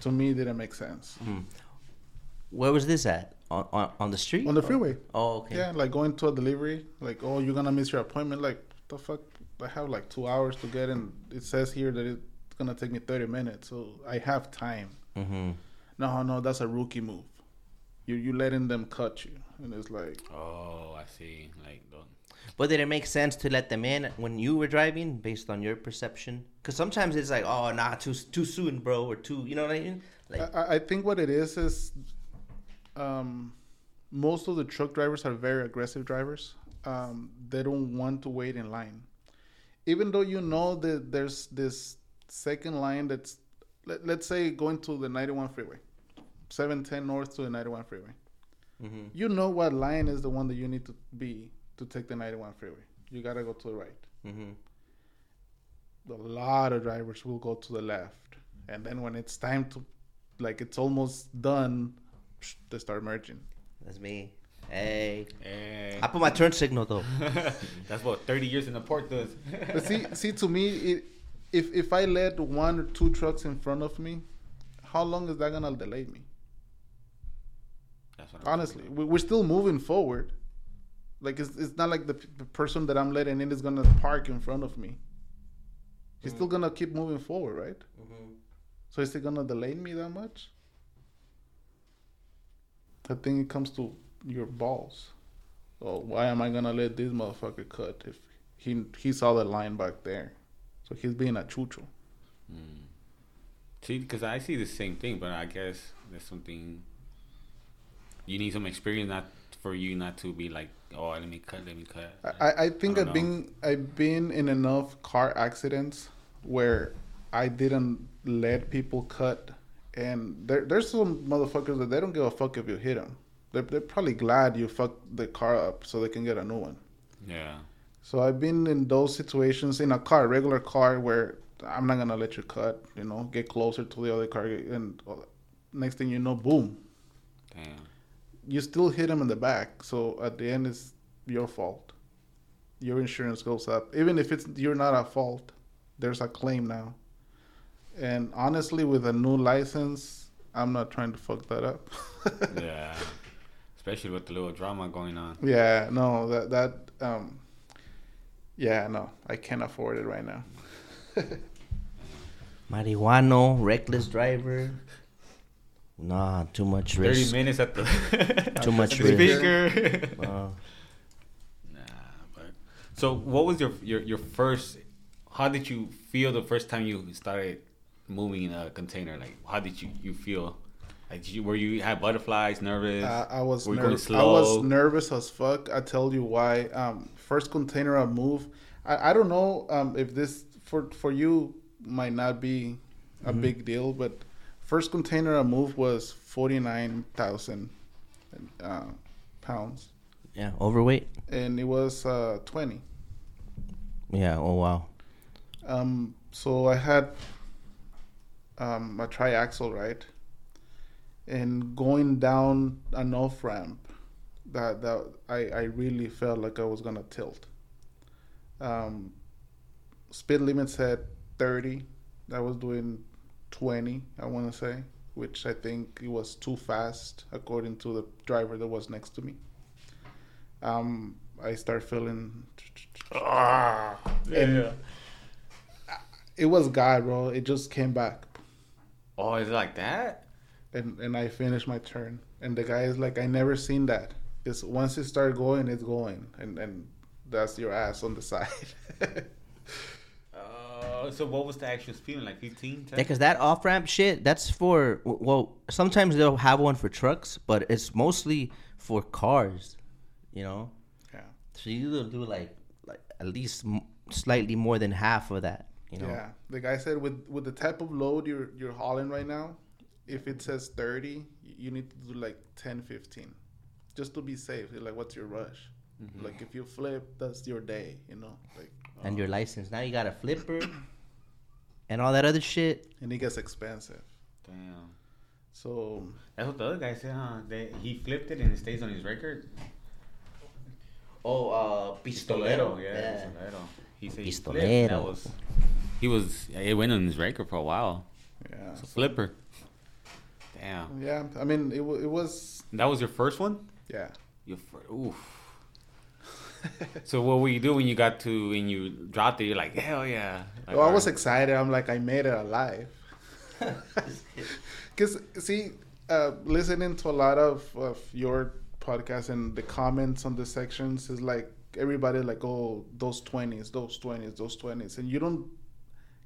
to me, it didn't make sense. Hmm. Where was this at? On on, on the street? On the Or- freeway. Oh, okay. Yeah, like going to a delivery, like, oh, you're gonna miss your appointment. Like, the fuck? I have like two hours to get in. It says here that it's gonna take me 30 minutes, so I have time. Mm-hmm. No, no, that's a rookie move. you you letting them cut you, and it's like Oh, I see. Like, don't. But did it make sense to let them in when you were driving, based on your perception? Because sometimes it's like, oh, nah, too too soon, bro, or too, you know what I mean? Like, I, I think what it is is, um, most of the truck drivers are very aggressive drivers. Um, they don't want to wait in line, even though you know that there's this second line that's, let, let's say, going to the 91 freeway, 710 north to the 91 freeway. mhm. You know what line is the one that you need to be to take the 91 freeway. You gotta go to the right. hmm a lot of drivers will go to the left and then when it's time to like it's almost done psh, they start merging That's me. Hey, hey. I put my turn signal though. That's what 30 years in the port does. but see see to me it, if if i let one or two trucks in front of me how long is that gonna delay me That's what I'm honestly we- we're still moving forward like it's, it's not like the, p- the person that i'm letting in is gonna park in front of me. He's still gonna keep moving forward right? So is it gonna delay me that much? I think it comes to your balls oh why am i gonna let this motherfucker cut if he he saw the line back there? So he's being a chucho. Mm. See, because I see the same thing, but I guess there's something you need some experience not for you not to be like, oh, let me cut, let me cut. I, I think I I've don't been I've been in enough car accidents where I didn't let people cut, and there there's some motherfuckers that they don't give a fuck if you hit them. They're, they're probably glad you fucked the car up so they can get a new one. yeah. So I've been in those situations in a car, regular car, where I'm not gonna let you cut. You know, get closer to the other car, and next thing you know, boom, Damn. You still hit him in the back. So at the end, it's your fault. Your insurance goes up, even if it's you're not at fault. There's a claim now, and honestly, with a new license, I'm not trying to fuck that up. yeah. Especially with the little drama going on. yeah, no, that that um, yeah, no, I can't afford it right now. Marihuano, reckless driver. Nah, too much risk. 30 risk. minutes at the, Too much the risk. speaker. Uh, Nah, but so what was your your your first? How did you feel the first time you started moving in a container? Like, how did you you feel? Like, did you, were you had butterflies, nervous? Uh, I was Were you going nervous. I was nervous as fuck. I tell you why. Um, first container I move. I, I don't know um, if this for for you might not be a Mm-hmm. big deal, but first container I moved was forty nine thousand uh, pounds, yeah, overweight. and it was uh, twenty. Yeah. Oh wow. Um, so I had um, a triaxle, right? And going down an off ramp, that that I, I really felt like I was gonna tilt. Um, speed limit said thirty. I was doing twenty. I want to say, which I think it was too fast according to the driver that was next to me. Um, I start feeling. and it was God, bro. It just came back, oh, is it like that? and and I finished my turn. And the guy is like, I never seen that. Because once it start going, it's going, and and that's your ass on the side. Uh, so what was the actual speed? Like 15? Yeah, because that off ramp shit, that's for well, sometimes they'll have one for trucks, but it's mostly for cars. You know, yeah, so you will do like like at least m- slightly more than half of that. You know. yeah. The guy said with with the type of load you're you're hauling right now, if it says thirty, you need to do like 10, 15. just to be safe. Like, what's your rush? Like, if you flip, that's your day. You know, like, And your license. Now you got a flipper and all that other shit. and it gets expensive. Damn. So That's what the other guy said, huh? They, he flipped it and it stays on his record. Oh, uh, Pistolero, yeah. Pistolero. He said he. Pistolero. That was. He was. It went on his record for a while. yeah, It's a flipper. Damn. yeah. I mean, it wa- it was That was your first one. yeah. Your fir- oof. so what were you do when you got to when you dropped it? You're like, hell yeah. Like, Well, I was excited. I'm like, I made it alive. Because see, uh, listening to a lot of, of your podcast and the comments on the sections is like everybody like oh those 20s those 20s those 20s and you don't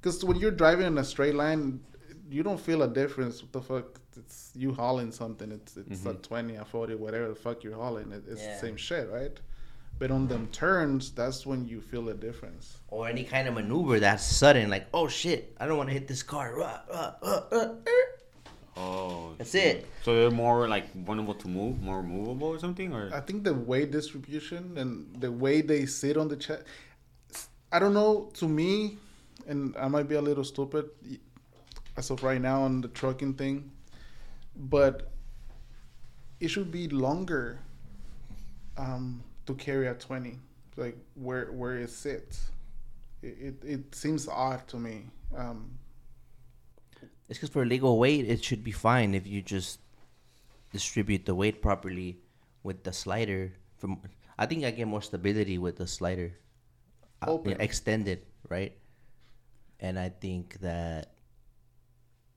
because when you're driving in a straight line you don't feel a difference what the fuck it's you hauling something it's it's a 20 a 40 whatever the fuck you're hauling it, it's Yeah. the same shit right but on them turns that's when you feel a difference Or any kind of maneuver that's sudden, like, oh shit, I don't want to hit this car. Uh, uh, uh. Oh, That's it. So they're more like vulnerable to move, more movable or something, or I think the weight distribution and the way they sit on the chest. I don't know. To me, and I might be a little stupid as of right now on the trucking thing, but it should be longer um, to carry at twenty, like where where it sits. It it, it seems odd to me. Um, It's because for legal weight, it should be fine if you just distribute the weight properly with the slider. From I think I get more stability with the slider, uh, Open. yeah, extended, right? And I think that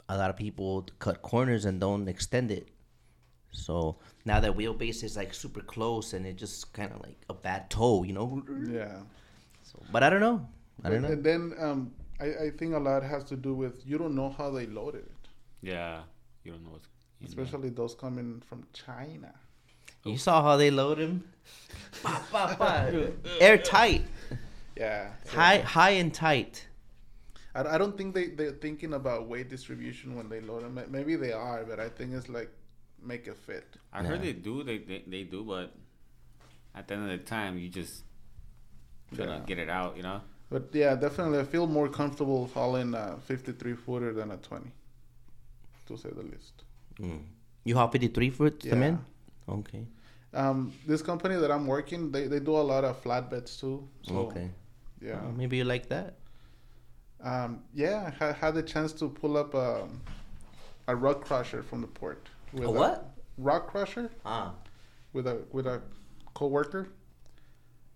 a lot of people cut corners and don't extend it. So now that wheelbase is like super close and it just kind of like a bad toe, you know. yeah. So, but I don't know. I don't know. And then um, I, I think a lot has to do with you don't know how they loaded it. yeah, you don't know what's in there. especially those coming from China. You saw how they load him? Bah, bah, bah. Airtight. Yeah, so High, high and tight. I, I don't think they they're thinking about weight distribution when they load them. Maybe they are, but I think it's like make it fit. I heard they do, they, they they do, but at the end of the time, you just try Yeah. to get it out, you know. But yeah, definitely, I feel more comfortable hauling a 53 footer than a 20, to say the least. Mm. You haul 53 foot Yeah. cement? Okay. Um, this company that I'm working, they, they do a lot of flatbeds too. So, okay. Yeah. Well, maybe you like that. Um, yeah, I had the chance to pull up a, a rock crusher from the port. With A what? rock crusher Ah. with a with a coworker,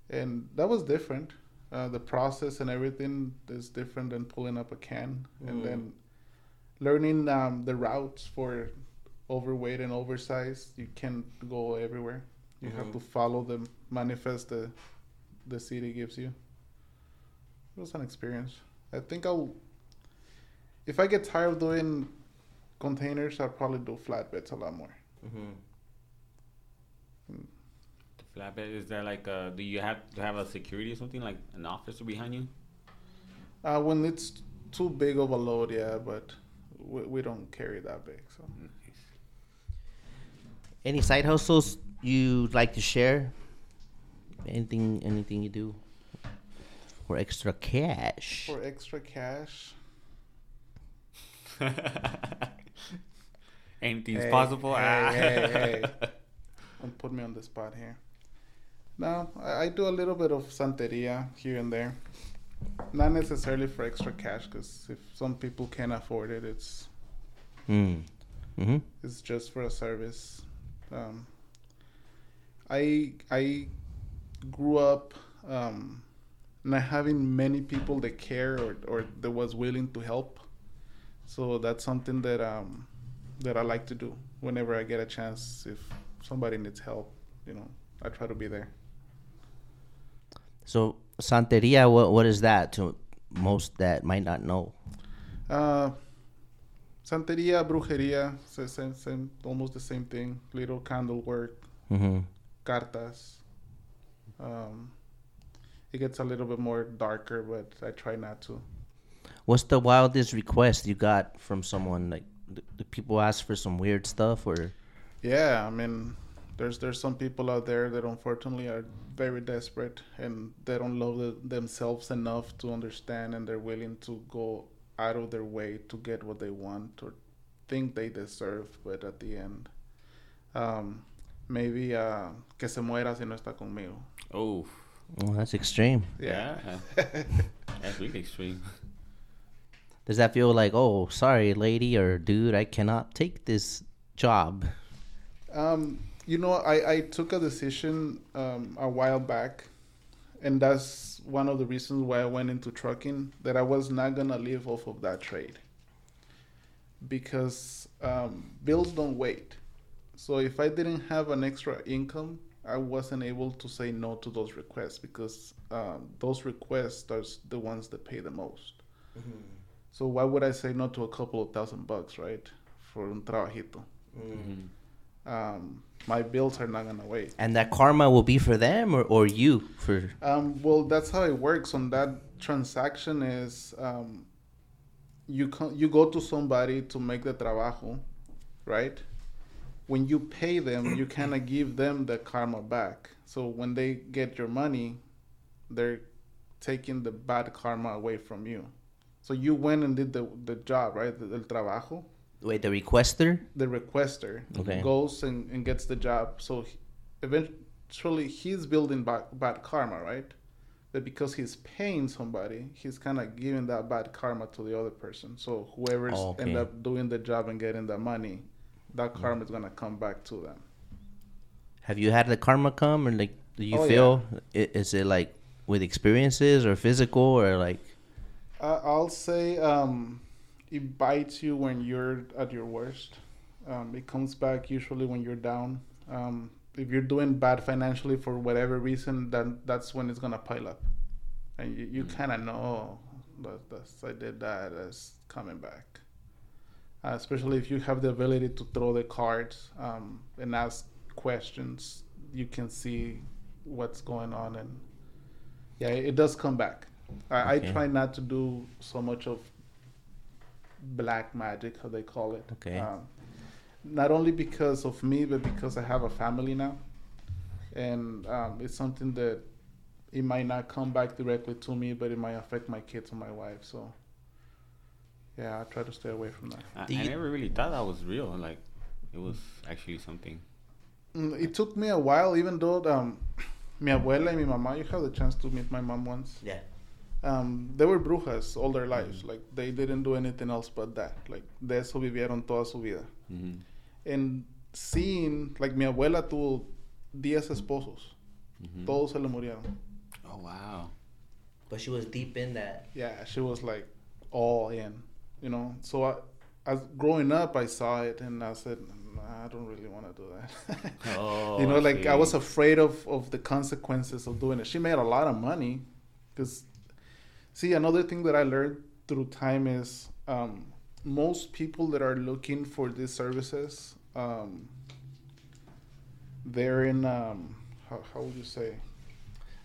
and that was different. Uh, the process and everything is different than pulling up a can, and Mm. then learning um, the routes for overweight and oversized. You can't go everywhere. You have Mhm. to follow the manifest the the city gives you. It was an experience. I think I'll. If I get tired of doing containers, I'll probably do flatbeds a lot more. Mm-hmm. The flatbed is there like uh do you have to have a security or something like an officer behind you? Uh, when it's too big of a load, yeah, but we, we don't carry that big. So Any side hustles you'd like to share? Anything, anything you do for extra cash? for extra cash, Anything's Hey, possible. hey, ah. hey, hey. don't put me on the spot here. No, I, I do a little bit of santeria here and there. Not necessarily for extra cash, because if some people can't afford it, it's Mm. Mm-hmm. It's just for a service. Um, I I grew up um, not having many people that care or, or that was willing to help. So that's something that um, that I like to do whenever I get a chance. If somebody needs help, you know, I try to be there. So Santeria, what what is that to most that might not know? Uh, Santeria, brujeria, sa- same, same, almost the same thing. Little candle work, Mm-hmm. cartas. Um, it gets a little bit more darker, but I try not to. What's the wildest request you got from someone? Like, do, do people ask for some weird stuff or? Yeah, I mean, there's there's some people out there that unfortunately are very desperate and they don't love the, themselves enough to understand, and they're willing to go out of their way to get what they want or think they deserve, but at the end, um, maybe uh, que se muera si no está conmigo. Oh, Oh, that's extreme. yeah. That's really extreme. Does that feel like, oh, sorry, lady or dude, I cannot take this job? Um, you know, I, I took a decision um, a while back, and that's one of the reasons why I went into trucking that I was not gonna live off of that trade. because um, bills don't wait. So if I didn't have an extra income, I wasn't able to say no to those requests because um, those requests are the ones that pay the most. Mm-hmm. So why would I say no to a couple of thousand bucks, right, for un trabajito? Mm-hmm. Um, my bills are not gonna wait. And that karma will be for them or, or you for. Um, well, that's how it works. On that transaction is um, you can you go to somebody to make the trabajo, right? When you pay them, you kind of give them the karma back. So when they get your money, they're taking the bad karma away from you. So you went and did the the job, right? The, the trabajo. Wait, the requester? The requester okay. goes and, and gets the job. So he, eventually he's building bad, bad karma, right? But because he's paying somebody, he's kind of giving that bad karma to the other person. So whoever's oh, okay. end up doing the job and getting the money, that mm. karma is gonna come back to them. Have you had the karma come, or like, do you oh, feel yeah. is it like with experiences or physical or like? Uh, I'll say um, it bites you when you're at your worst. Um, it comes back usually when you're down. Um, if you're doing bad financially for whatever reason, then that's when it's gonna pile up, and you, you mm. kind of know that I did that. That's coming back. Uh, especially if you have the ability to throw the cards um, and ask questions, you can see what's going on, and yeah, it, it does come back. I, okay. I try not to do so much of black magic, how they call it. Okay. Um, not only because of me, but because I have a family now, and um, it's something that it might not come back directly to me, but it might affect my kids and my wife. So, yeah, I try to stay away from that. I, I never really thought that was real. Like, it was actually something. Mm, it took me a while, even though um, mi abuela and mi mamá. You have the chance to meet my mom once. Yeah. Um, they were brujas all their lives. Mm-hmm. Like they didn't do anything else but that. Like de eso vivieron toda su vida. Mm-hmm en seeing, like mi abuela tuvo 10 esposos. Mm-hmm. Todos se le murieron. Oh, wow. But she was deep in that. Yeah, she was like all in, you know. So I, as growing up, I saw it and I said, nah, I don't really want to do that. oh, you know, like I was afraid of, of the consequences of doing it. She made a lot of money because, see, another thing that I learned through time is um, most people that are looking for these services, um, they're in um, how, how would you say?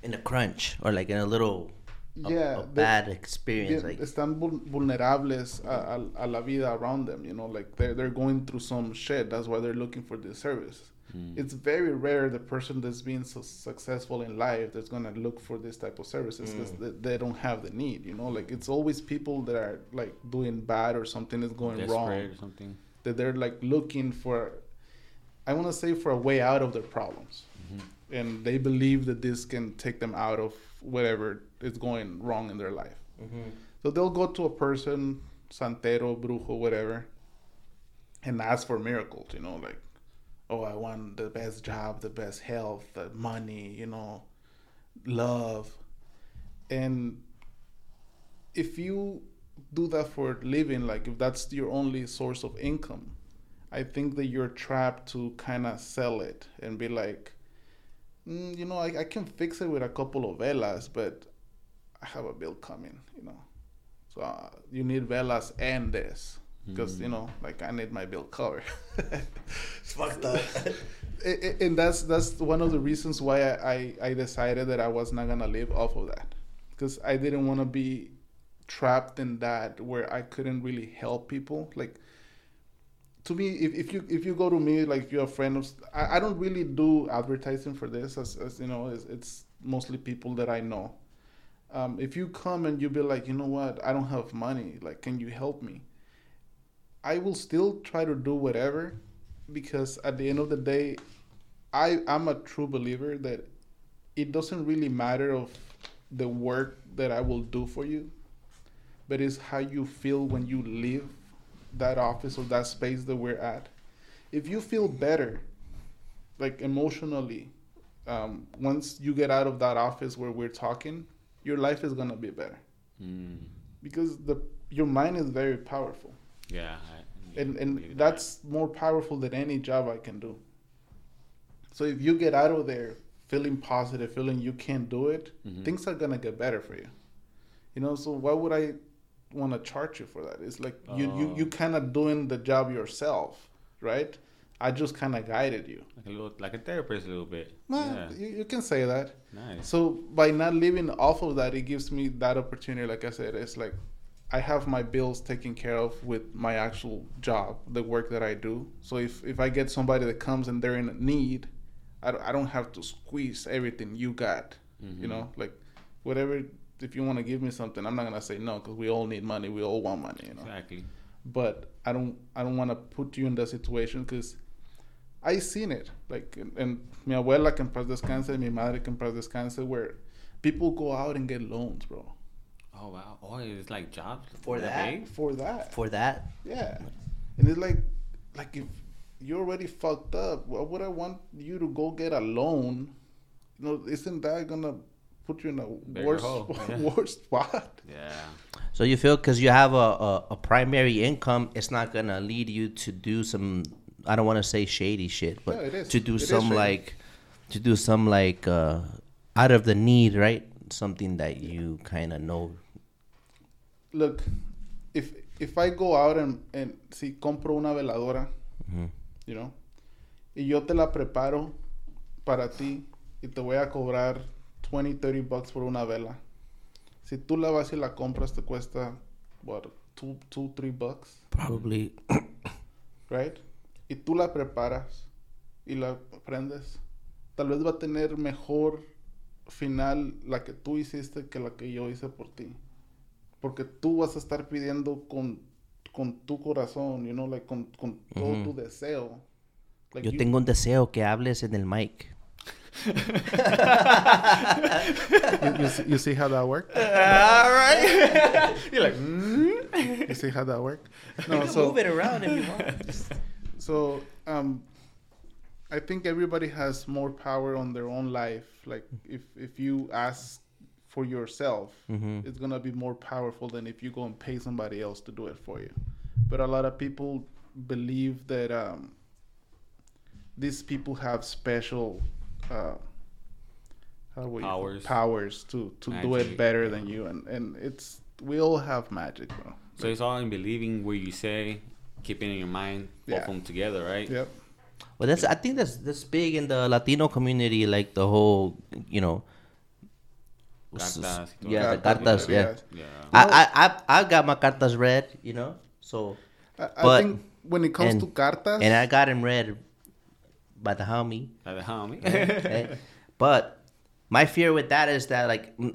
In a crunch or like in a little yeah, a, a bad experience. Like están vulnerables a, a, a, la vida around them. You know, like they're they're going through some shit. That's why they're looking for this service. Mm. It's very rare the person that's being so successful in life that's gonna look for this type of services because mm. they, they, don't have the need. You know, like it's always people that are like doing bad or something is going Desperate wrong. Or something that they're like looking for. I want to say for a way out of their problems, mm-hmm. and they believe that this can take them out of whatever is going wrong in their life. Mm-hmm. So they'll go to a person, santero, brujo, whatever, and ask for miracles. You know, like oh, I want the best job, the best health, the money, you know, love. And if you do that for living, like if that's your only source of income, I think that you're trapped to kind of sell it and be like, mm, you know, I, I can fix it with a couple of velas, but I have a bill coming, you know. So uh, you need velas and this because mm. you know like i need my bill covered. It's fucked up. And that's that's one of the reasons why I, I, I decided that i was not gonna live off of that. Because i didn't want to be trapped in that where i couldn't really help people. Like to me if, if you if you go to me like if you're a friend of i, I don't really do advertising for this as, as you know it's, it's mostly people that i know. Um, if you come and you be like you know what? I don't have money. Like can you help me I will still try to do whatever because at the end of the day, I I'm a true believer that it doesn't really matter of the work that I will do for you, but it's how you feel when you leave that office or that space that we're at. If you feel better, like emotionally, um, once you get out of that office where we're talking, your life is gonna be better. Mm. Because the your mind is very powerful. Yeah, and and that's more powerful than any job I can do. So if you get out of there feeling positive, feeling you can do it, Mhm. things are gonna get better for you. You know, so why would I want to charge you for that? It's like you you Oh. you kind of doing the job yourself, right? I just kind of guided you. Like a little, like a therapist, a little bit. Well, yeah. you, you can say that. Nice. So by not living off of that, it gives me that opportunity. Like I said, it's like I have my bills taken care of with my actual job, the work that I do. So if if I get somebody that comes and they're in need, I don't, I don't have to squeeze everything you got. You Mhm. know, like whatever. If you want to give me something, I'm not gonna say no because we all need money. We all want money. You know Exactly. but I don't I don't want to put you in that situation because I seen it like and, and mi abuela que en paz descanse, mi madre que en paz descanse, where people go out and get loans, bro, Oh wow. Oh, it's like jobs For that that? for that. For that, Yeah, and it's like like if you're already fucked up, why would I want you to go get a loan? You know, isn't that gonna put you in a Bigger worse yeah. worse spot? Yeah. so you feel because you have a, a a primary income, it's not gonna lead you to do some. I don't want to say shady shit, but Yeah, it is. to do It is some shady. like to do some like uh out of the need, right? Something that you kind of know. Look, if if I go out and, and si compro una veladora, you know, y yo te la preparo para ti y te voy a cobrar 20, 30 bucks por una vela. Si tú la vas y la compras te cuesta what, 2, 2 3 bucks, Probably. right? Y tú la preparas y la prendes, tal vez va a tener mejor final la que tú hiciste que la que yo hice por ti. Porque tú vas a estar pidiendo con, con tu corazón, you know, like con, con todo tu deseo. Like Yo you- tengo un deseo que hables en el mic. you, you see, you see how that worked? All right. You're like, mm? You see how that worked? No, so it around if you want. so um, I think everybody has more power on their own life. Like if if you ask for yourself, Mhm. it's gonna be more powerful than if you go and pay somebody else to do it for you. But a lot of people believe that um, these people have special uh, how do we Powers. powers to to do it better than you, and and it's we all have magic, bro. So it's all in believing where you say, keeping in your mind, both Yeah. of them together, right? Yep. Well, that's I think that's that's big in the Latino community, like the whole, you know. S- s- Cartas y todo yeah, the cartas. Yeah, Yeah. I, I I I got my cartas read, you know. So I, I But- think when it comes and- to cartas, and I got them read by the homie. By the homie. okay? But my fear with that is that like mm,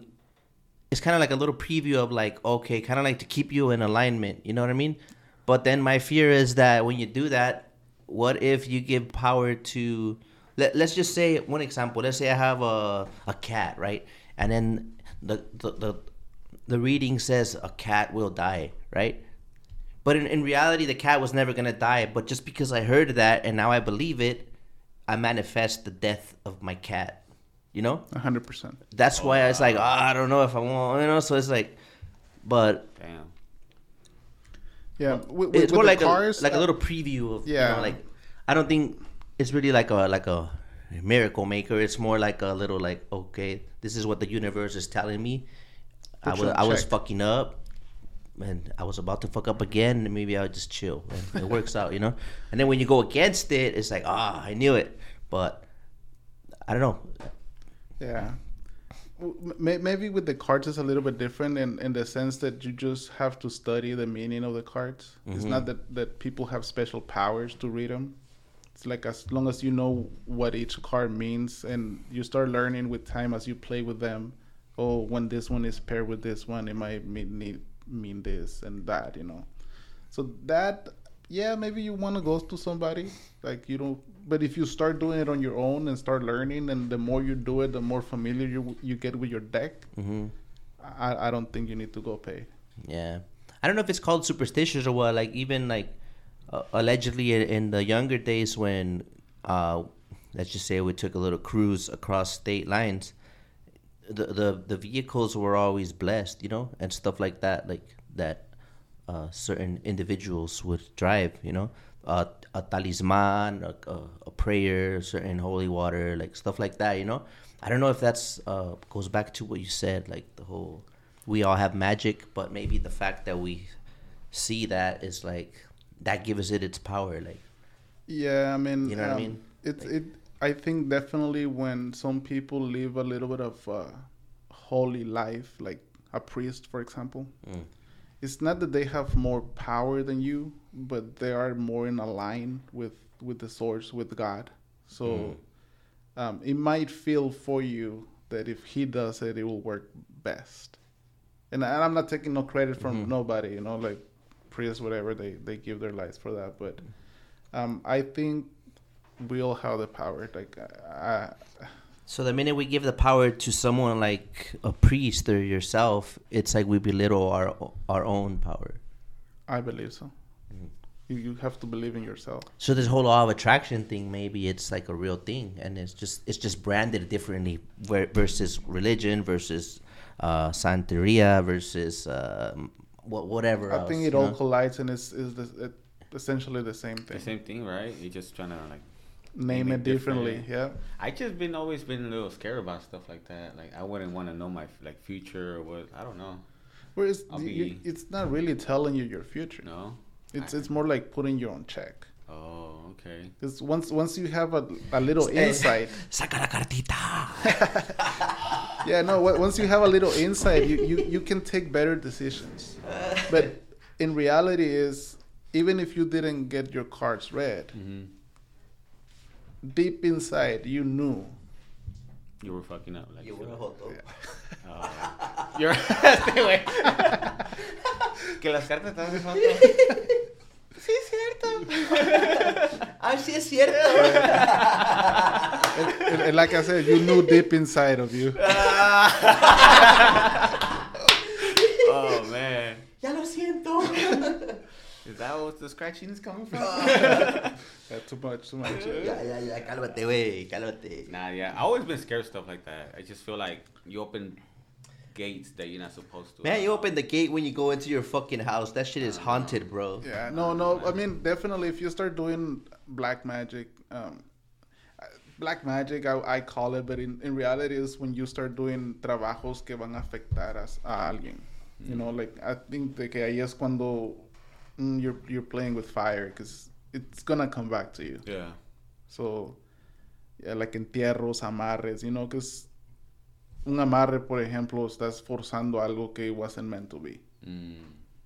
it's kind of like a little preview of like okay, kind of like to keep you in alignment. You know what I mean? But then my fear is that when you do that, what if you give power to let, let's just say one example. Let's say I have a a cat, right? And then the the the, the reading says a cat will die, right? But in, in reality, the cat was never gonna die. But just because I heard that and now I believe it, I manifest the death of my cat. You know, hundred percent. that's why I was like, "Ah, I don't know if I want. You know, so it's like, but Damn. Yeah, with, with, it's with more the like cars, a like a uh, little preview of you yeah. know, like I don't think it's really like a like a miracle maker. It's more like a little like okay, this is what the universe is telling me. I Put was I was fucking up, and I was about to fuck up again. And maybe I'll just chill, and it works out, you know. And then when you go against it, it's like ah, I knew it, but I don't know. Yeah. Maybe with the cards it's a little bit different in, in the sense that you just have to study the meaning of the cards. It's not that, that people have special powers to read them. It's like as long as you know what each card means and you start learning with time as you play with them. Oh, when this one is paired with this one, it might mean, mean this and that, you know. So that, yeah, maybe you want to go to somebody like you don't. But if you start doing it on your own and start learning, and the more you do it, the more familiar you you get with your deck. hmm I, I don't think you need to go pay. Yeah, I don't know if it's called superstitious or what. Like even like uh, allegedly in, the younger days when, uh, let's just say we took a little cruise across state lines, the the the vehicles were always blessed, you know, and stuff like that. Like that, uh, certain individuals would drive. You know, uh, a talisman, a, a, a prayer, certain holy water, like stuff like that. You know, I don't know if that's uh, goes back to what you said, like the whole we all have magic, but maybe the fact that we see that is like that gives it its power. Like, Yeah, I mean, You know what I um, mean? It's Like- it. I think definitely when some people live a little bit of uh, holy life, like a priest, for example, Mm. it's not that they have more power than you, but they are more in a line with with the source, with God. So Mm. um, it might feel for you that if He does it, it will work best. And, I- and I'm not taking no credit from Mhm. nobody, you know, like priests, whatever they they give their lives for that, but um, I think we all have the power. Like, I, so the minute we give the power to someone like a priest or yourself, it's like we belittle our our own power. I believe so. Mhm. You you have to believe in yourself. So this whole law of attraction thing, maybe it's like a real thing, and it's just it's just branded differently versus religion versus uh, Santeria versus wha- whatever. I else, think it all know? collides and is is it, essentially the same thing. The same thing, right? You're just trying to like. Name Name it it differently. different. Yeah. I just been always been a little scared about stuff like that. Like I wouldn't want to know my like future or what. I don't know. Whereas I'll you- you- be- it's not really telling you your future. No. It's I- it's more like putting you on check. Oh, okay. Because once once you have a, a little insight, Saca la cartita. yeah, no. Once you have a little insight, you, you you can take better decisions. But in reality, is even if you didn't get your cards read, hmm deep inside you knew. You were fucking up. Like. You feel were like- joto. Oh, You're. este güey. que las cartas están de foto. Sí, es cierto. ah, sí, es cierto. And, and- and like I said, you knew deep inside of you. oh man. ya lo siento. Is that what the scratching is coming from? Yeah, too much, too much. Yeah, ya, ya, cálmate, güey, cálmate. Nah, yeah. I always been scared of stuff like that. I just feel like you open gates that you're not supposed to. Man, you open the gate when you go into your fucking house. That shit is haunted, bro. Yeah, no, no. I mean, definitely, if you start doing black magic, um, black magic, I, I call it, but in, in reality, is when you start doing trabajos que van a afectar a, a alguien. You know, like I think de que ahí es cuando mm, you're you're playing with fire because it's gonna come back to you. Yeah. So, yeah, like entierros, amarres, you know, because un amarre, por ejemplo, estás forzando algo que wasn't meant to be. Mm,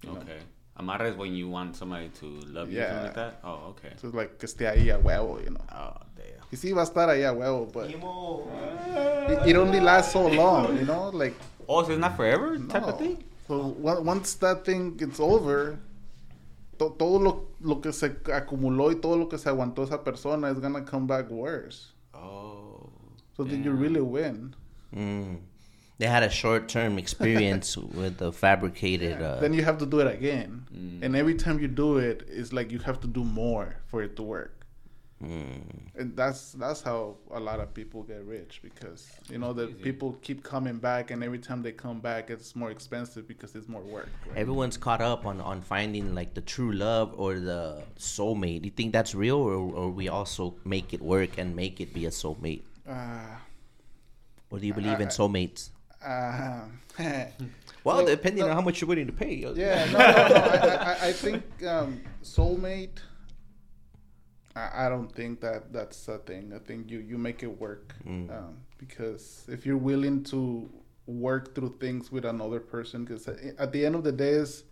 You know. okay. Amarra is when you want somebody to love you, something like Yeah. that. Oh, okay. So, like, que esté ahí a huevo, you know. Oh, damn. Y sí, va a estar ahí a huevo, but it, it only lasts so long, you know? Like, Oh, so it's not forever type no. of thing. So, on- once that thing gets over, to- todo lo, lo que se acumuló y todo lo que se aguantó esa persona is gonna come back worse. Oh. So, did you damn. really win? Mm. They had a short term experience with the fabricated. Uh, then you have to do it again. Mm. And every time you do it, it's like you have to do more for it to work. mm. And that's that's how a lot of people get rich because you know the people keep coming back, and every time they come back, it's more expensive because it's more work. right? Everyone's caught up on, on finding like the true love or the soulmate. Do you think that's real, or, or we also make it work and make it be a soulmate? Uh, Or do you believe in soulmates? uh, Well, So, depending no- on how much you're willing to pay. yeah, no, no, no. I, I, I think um, soulmate. I, I don't think that that's a thing. I think you you make it work Mm. um, because if you're willing to work through things with another person, because at the end of the day, is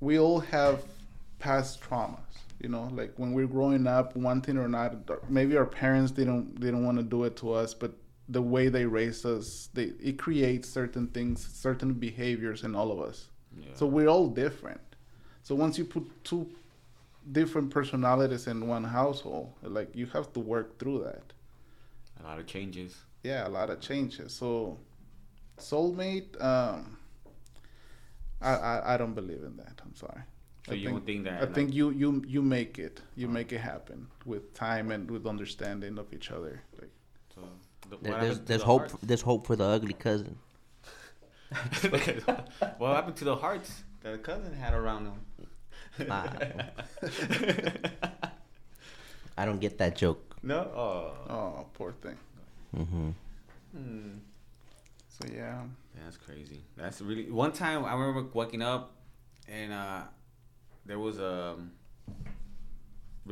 we all have past traumas. You know, like when we're growing up, one thing or not, maybe our parents didn't didn't want to do it to us, but the way they raise us, they it creates certain things, certain behaviors in all of us. Yeah. So we're all different. So once you put two different personalities in one household, like you have to work through that. a lot of changes. Yeah, a lot of changes. So soulmate, um, I, I I don't believe in that. I'm sorry. So I you don't think that? I like- think you you you make it. You make it happen with time and with understanding of each other. Like So, the, There- There's, there's the hope. hearts? There's hope for the ugly cousin. what happened to the hearts? that a cousin had around him. Nah. I don't get that joke. no. Oh. Oh, poor thing. Mm-hmm. Hmm. So yeah. That's crazy. That's really. One time I remember waking up, and uh, there was a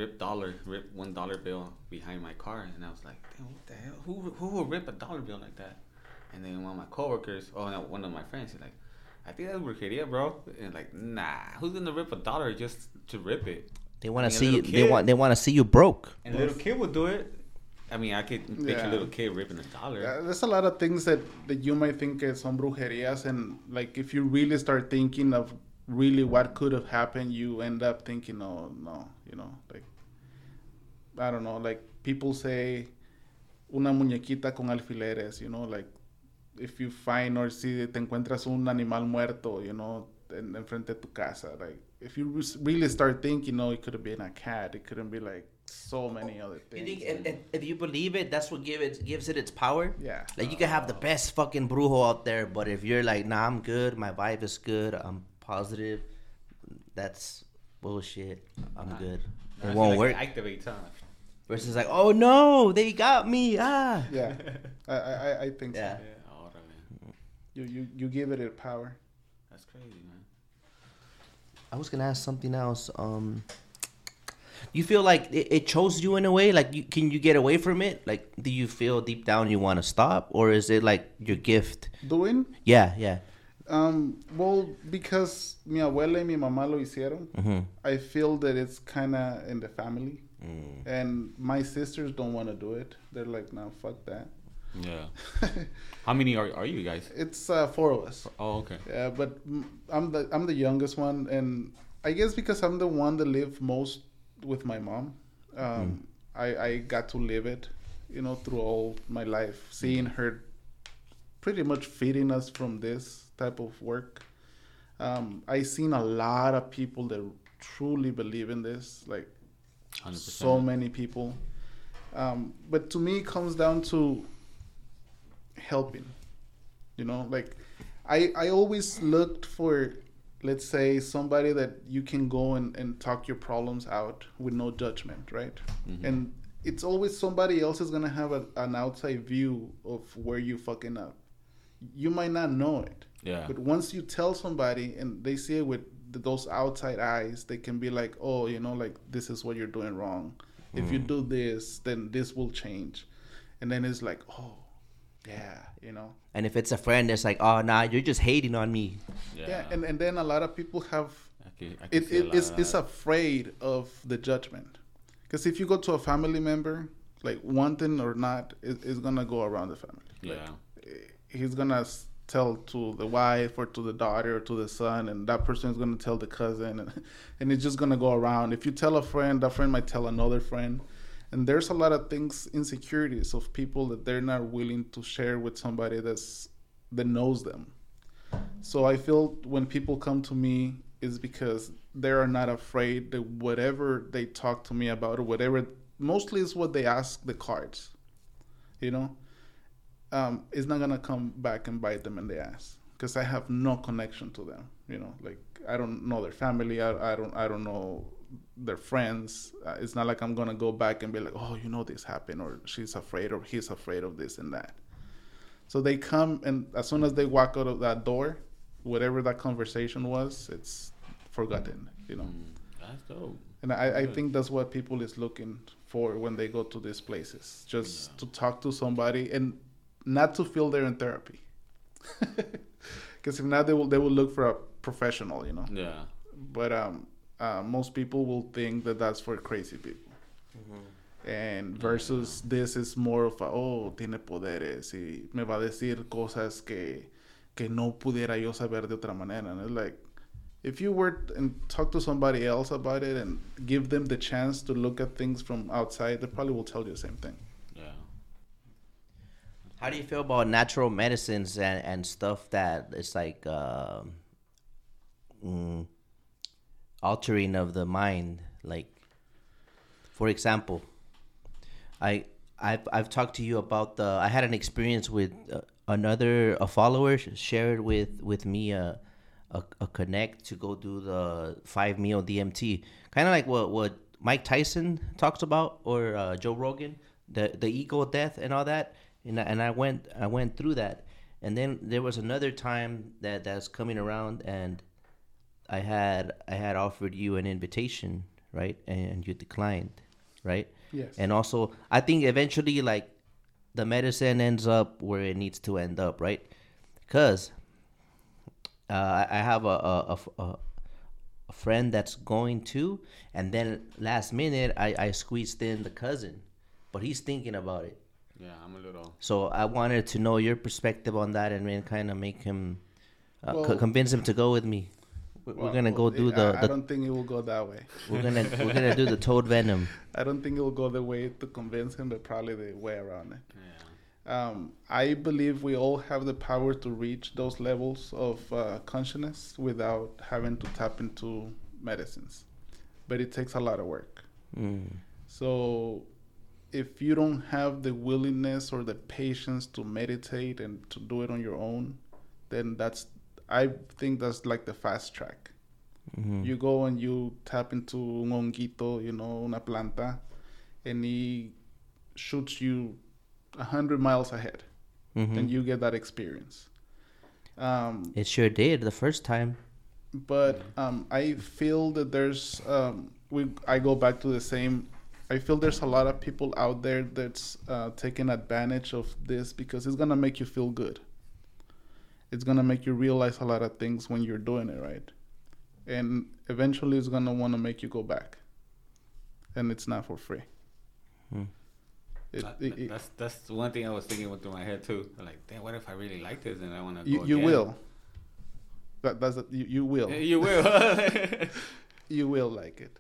rip dollar, rip one dollar bill behind my car, and I was like, "Damn, what the hell? Who who would rip a dollar bill like that?" And then one of my coworkers, oh no, one of my friends, he's like, "I think that's brujeria, bro." And like, nah, who's gonna rip a dollar just to rip it? They want I to mean, see you. little They want. They want to see you broke. And a little kid would do it. I mean, I could picture Yeah. a little kid ripping a dollar. Yeah, there's a lot of things that, that you might think is some brujerias, and like if you really start thinking of really what could have happened, you end up thinking, oh no, you know, like I don't know, like people say una muñequita con alfileres, you know, like if you find or si te encuentras un animal muerto, you know, en, enfrente de tu casa, like if you really start thinking, no, it could have been a cat, it couldn't be like so many oh, other You things. think if, if, if you believe it, that's what give it gives it its power. Yeah. Like you can have the best fucking brujo out there, but if you're like, nah, I'm good, my vibe is good, I'm positive, that's bullshit. I'm good. I It won't like work. It activates, huh? Versus like, oh no, they got me. Ah. Yeah, I, I, I- I think Yeah. so. Yeah, órale. You, you you give it a power. That's crazy, man. I was gonna ask something else. Um, you feel like it, it chose you in a way? Like, you, can you get away from it? Like, do you feel deep down you want to stop, or is it like your gift? Doing Yeah, yeah. um well because mi abuela y mi mamá lo hicieron. Mm-hmm. I feel that it's kind of in the family, Mm. and my sisters don't want to do it. They're like, no, fuck that. Yeah. How many are are you guys? it's uh, four of us. Oh, okay. Yeah, but mm, I'm the I'm the youngest one, and I guess because I'm the one that lived most with my mom, um, I I got to live it, you know, through all my life, seeing her pretty much feeding us from this type of work. Um, I seen a lot of people that truly believe in this, like 100%. so many people. Um, but to me, it comes down to helping. You know, like I I always looked for, let's say, somebody that you can go and, and talk your problems out with no judgment, right? Mhm. And it's always somebody else is gonna have a, an outside view of where you fucking up. You might not know it. Yeah. But once you tell somebody and they see it with th- those outside eyes, they can be like, oh, you know, like this is what you're doing wrong. If you mm. do this, then this will change. And then it's like, oh, yeah, you know. And if it's a friend, it's like, oh nah, you're just hating on me. Yeah. and, and then a lot of people have, I can, I can it, see it lot is of it's afraid of the judgment. Because if you go to a family member, like wanting or not, it, it's going to go around the family. Like, Yeah. Eh, he's gonna s- tell to the wife or to the daughter or to the son and that person is gonna tell the cousin and, and it's just gonna go around. If you tell a friend that friend might tell another friend. And there's a lot of things insecurities of people that they're not willing to share with somebody that's that knows them. So i feel when people come to me is because they are not afraid that whatever they talk to me about or whatever mostly is what they ask the cards you know um, it's not gonna come back and bite them in the ass because I have no connection to them. You know, like I don't know their family. I, I don't I don't know their friends. Uh, it's not like I'm gonna go back and be like, oh, you know, this happened, or she's afraid, or he's afraid of this and that. So they come, and as soon as they walk out of that door, whatever that conversation was, it's forgotten. You know, Mm, that's dope. and I, I think that's what people is looking for when they go to these places, just Yeah. to talk to somebody and not to feel they're in therapy. Because if not, they will they will look for a professional, you know. Yeah. But um, uh, most people will think that that's for crazy people. And versus this is more of a, oh, tiene poderes y me va a decir cosas que, que no pudiera yo saber de otra manera. And it's like, if you were and talk to somebody else about it and give them the chance to look at things from outside, they probably will tell you the same thing. How do you feel about natural medicines and, and stuff that it's like um mm, altering of the mind? Like, for example, I I've I've talked to you about the. I had an experience with uh, another a follower shared with with me a a, a connect to go do the 5-MeO-DMT, kind of like what what Mike Tyson talks about or uh, Joe Rogan, the the ego death and all that. And I, and I went I went through that, and then there was another time that that's coming around, and I had I had offered you an invitation, right, and you declined, right? Yes. And also, I think eventually, like, the medicine ends up where it needs to end up, right? Because uh, I have a a, a, a a friend that's going to, and then last minute I, I squeezed in the cousin, but he's thinking about it. Yeah, I'm a little. So I wanted to know your perspective on that and then kind of make him, uh, co- Well- convince him to go with me. We- We're Well, gonna go well, do I- the, I, don't think it will go that way. we're gonna we're gonna do the toad venom. I don't think it will go the way to convince him, but probably the way around it. Yeah. Um, I believe we all have the power to reach those levels of uh, consciousness without having to tap into medicines, but it takes a lot of work. Mm. So, if you don't have the willingness or the patience to meditate and to do it on your own, then that's I think that's like the fast track. Mhm. You go and you tap into un honguito, you know, una planta, and he shoots you a hundred miles ahead, Mhm. and you get that experience. Um, It sure did the first time. but um, I feel that there's um, we I go back to the same. I feel there's a lot of people out there that's uh, taking advantage of this because it's gonna make you feel good. It's gonna make you realize a lot of things when you're doing it right, and eventually it's gonna want to make you go back, and it's not for free. Hmm. It, That- it- it- that's that's one thing I was thinking went through my head too. Like, damn, what if I really like this and I want to you go you again? will. That that's you, you will You will. you will like it.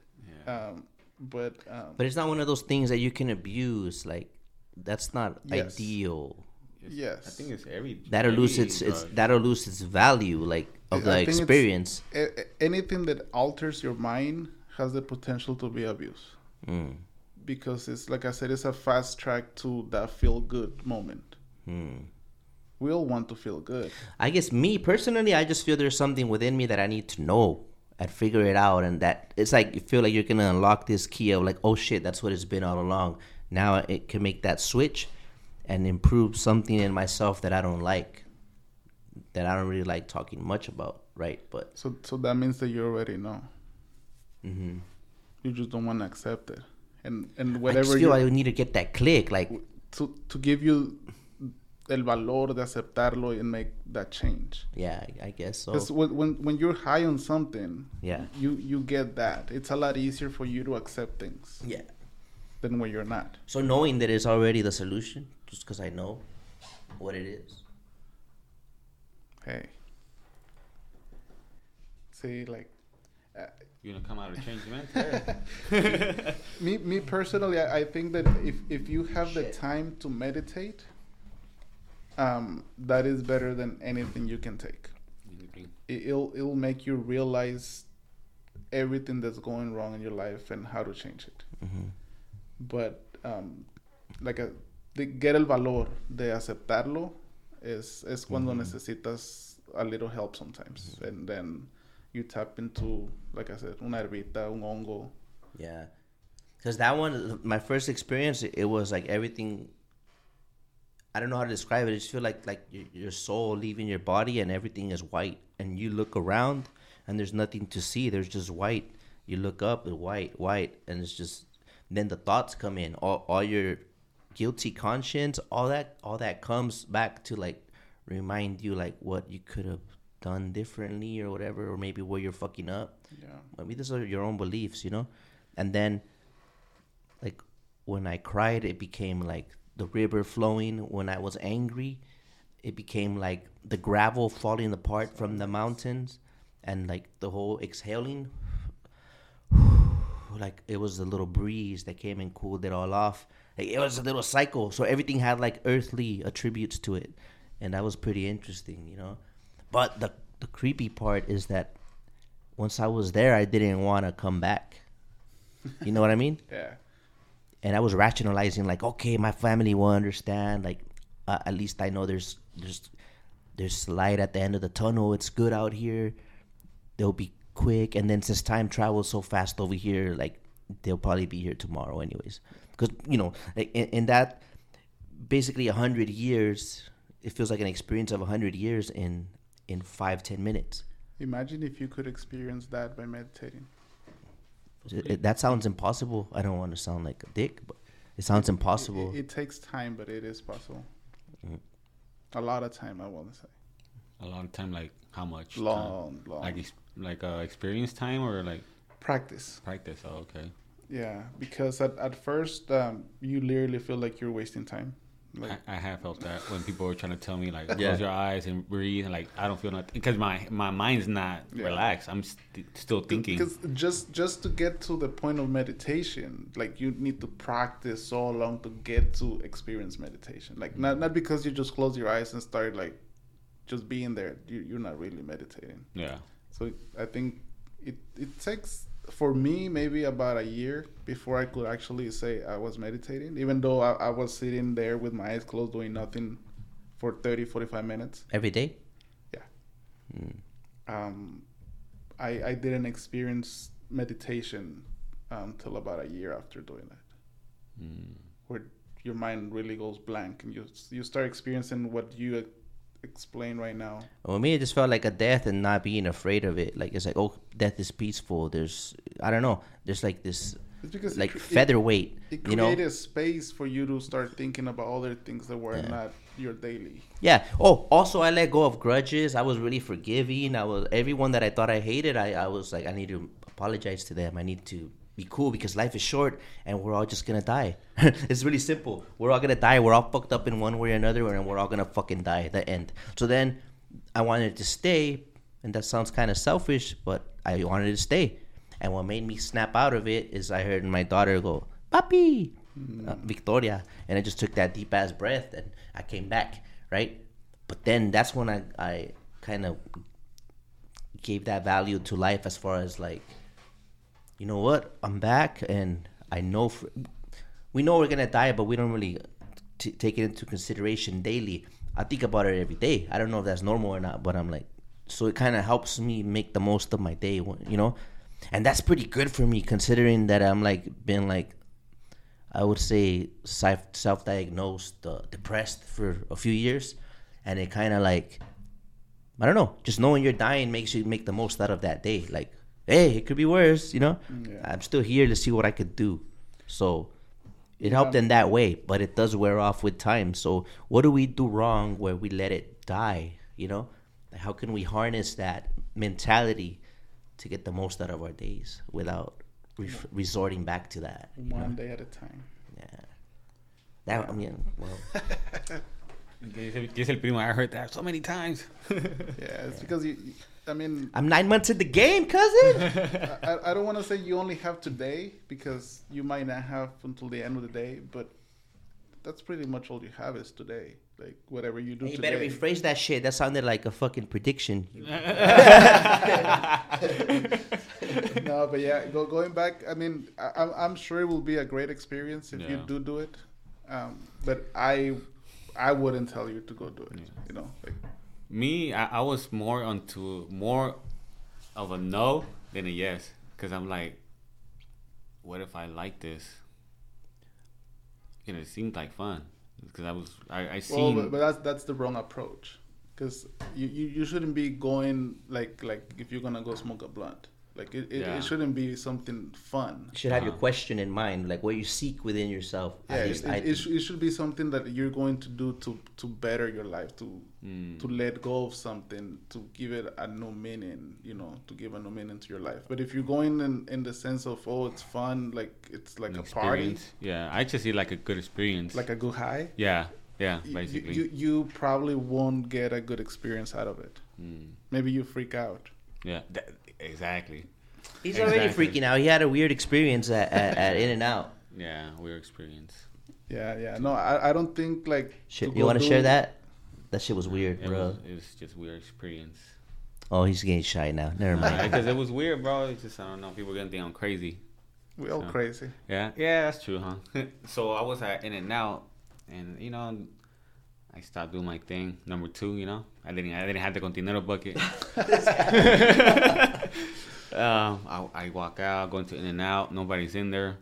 yeah. Um, but um, But it's not one of those things that you can abuse. Like that's not Yes. ideal. It's- yes. I think it's every. That'll every lose its its that'll lose its value, like of I the experience. a- a- anything that alters your mind has the potential to be abuse Mm. because it's like I said, it's a fast track to that feel good moment. Mm. We all want to feel good. I guess me personally, I just feel there's something within me that I need to know and figure it out, and that it's like you feel like you're gonna unlock this key of like, oh shit, that's what it's been all along. Now it can make that switch and improve something in myself that I don't like, that I don't really like talking much about, right? But So so that means that you already know. hmm You just don't want to accept it. And and I whatever feel you I need to get that click, like to to give you el valor de aceptarlo and make that change. yeah, I, I guess so. Because when, when when you're high on something, Yeah. you you get that. It's a lot easier for you to accept things Yeah. than when you're not. So knowing that it's already the solution, just because I know what it is. Hey. See, like, uh, You gonna come out of change, man? me me personally, I, I think that if if you have the time to meditate, um, that is better than anything you can take. It, it'll it'll make you realize everything that's going wrong in your life and how to change it. hmm But um, like a, de get el valor de aceptarlo es es cuando Ujú. necesitas a little help sometimes, and then you tap into like I said, una herbita, un hongo. Yeah, because that one, my first experience, it was like everything. I don't know how to describe it. I just feel like like your, your soul leaving your body and everything is white, and you look around and there's nothing to see. There's just white. You look up, and white, white, and it's just. Then the thoughts come in. All all your guilty conscience, all that, all that comes back to like remind you like what you could have done differently or whatever, or maybe where you're fucking up Yeah. maybe these are your own beliefs, you know? And then, like, when I cried, it became like the river flowing. When I was angry, it became like the gravel falling apart from the mountains. And like the whole exhaling, like it was a little breeze that came and cooled it all off. Like, it was a little cycle. So everything had like earthly attributes to it. And that was pretty interesting, you know? But the, the creepy part is that once I was there, I didn't want to come back. You know what I mean? Yeah. And I was rationalizing, like, okay, my family will understand. Like, uh, at least I know there's there's there's light at the end of the tunnel. It's good out here. they'll be quick, and then since time travels so fast over here, like they'll probably be here tomorrow, anyways. Because you know, in, in that basically a hundred years, it feels like an experience of a hundred years in in five ten minutes. Imagine if you could experience that by meditating. It- it- that sounds impossible. I don't want to sound like a dick, but it sounds impossible. It, it takes time, but it is possible. Mm. A lot of time, I want to say. A long time, like how much? time? Long, long. Like like uh, experience time or like Practice. practice? Oh, okay. Yeah, because at, at first, um, you literally feel like you're wasting time. Like, I, I have felt that when people were trying to tell me like Yeah. close your eyes and breathe and like I don't feel nothing because my my mind's not Yeah. relaxed. I'm st- still thinking. Because just just to get to the point of meditation, like you need to practice so long to get to experience meditation. Like not not because you just close your eyes and start like just being there. You, you're not really meditating. Yeah. So I think it it takes for me maybe about a year before I could actually say I was meditating, even though I, I was sitting there with my eyes closed doing nothing for 30, 45 minutes. Every day. Yeah. Mm. Um, I I didn't experience meditation until about a year after doing that, Mm. where your mind really goes blank and you you start experiencing what you explain right now. Well, me, it just felt like a death and not being afraid of it. Like it's like, oh, death is peaceful. There's, I don't know. There's like this, It's because like it- featherweight. It you know? created space for you to start thinking about other things that were Yeah. not your daily. Yeah. Oh, also, I let go of grudges. I was really forgiving. I was everyone that I thought I hated. I, I was like, I need to apologize to them. I need to be cool because life is short and we're all just gonna die. it's really simple. We're all gonna die. We're all fucked up in one way or another, and we're all gonna fucking die at the end. So then, I wanted to stay, and that sounds kind of selfish, but I wanted to stay. And what made me snap out of it is I heard my daughter go, "Papi." uh, Victoria, and I just took that deep ass breath and I came back, right? But then that's when I I kind of gave that value to life as far as like, you know what, I'm back and I know for, we know we're gonna die, but we don't really t- take it into consideration daily. I think about it every day. I don't know if that's normal or not, but I'm like, so it kind of helps me make the most of my day, you know, and that's pretty good for me considering that I'm like been like I would say self diagnosed uh, depressed for a few years, and it kind of like I don't know, just knowing you're dying makes you make the most out of that day. Like, hey, it could be worse, you know. Yeah. I'm still here to see what I could do. So it helped in that way, but it does wear off with time. So what do we do wrong where we let it die? You know, how can we harness that mentality to get the most out of our days without re- resorting back to that? you know? One day at a time. Yeah. That I mean, well, Dice el primo, I heard that so many times. Yeah, it's because you. you- I mean, I'm nine months in the game, cousin. I, I don't want to say you only have today because you might not have until the end of the day, but that's pretty much all you have is today. Like whatever you do you today. better rephrase that shit. That sounded like a fucking prediction. no, but yeah, go, going back. I mean, I, I'm I'm sure it will be a great experience if you do do it. Um, but I I wouldn't tell you to go do it. You know, like Me, I, I was more onto more of a no than a yes, because I'm like, what if I like this? You know, it seemed like fun because I was I I well, but, but that's that's the wrong approach. Because you, you, you shouldn't be going like like if you're gonna go smoke a blunt. Like it, it, Yeah. it shouldn't be something fun. You should have your Uh-huh. question in mind, like what you seek within yourself. Yeah, At it, least it, I it, sh- it should be something that you're going to do to to better your life, to Mm. to let go of something, to give it a new meaning, you know, to give a new meaning to your life. But if you're going in in the sense of oh, it's fun, like it's like an a party. Yeah, I just see like a good experience. like a good high, yeah, yeah, you, basically. you you probably won't get a good experience out of it. Mm. Maybe you freak out. Yeah, that, exactly. He's already freaking out. He had a weird experience at, at, at In-N-Out. Yeah, weird experience. Yeah, yeah. No, I, I don't think like. Shit, you want to share that? That shit was weird, It bro. was, it was just weird experience. Oh, he's getting shy now. Never mind. Because it was weird, bro. It's just I don't know. People gonna think I'm crazy. We all So- crazy. Yeah, yeah, that's true, huh? so I was at In-N-Out, and you know, I stopped doing my thing. Number two, you know, I didn't I didn't have the continental bucket. um, I, I walk out, go into In-N-Out. Nobody's in there.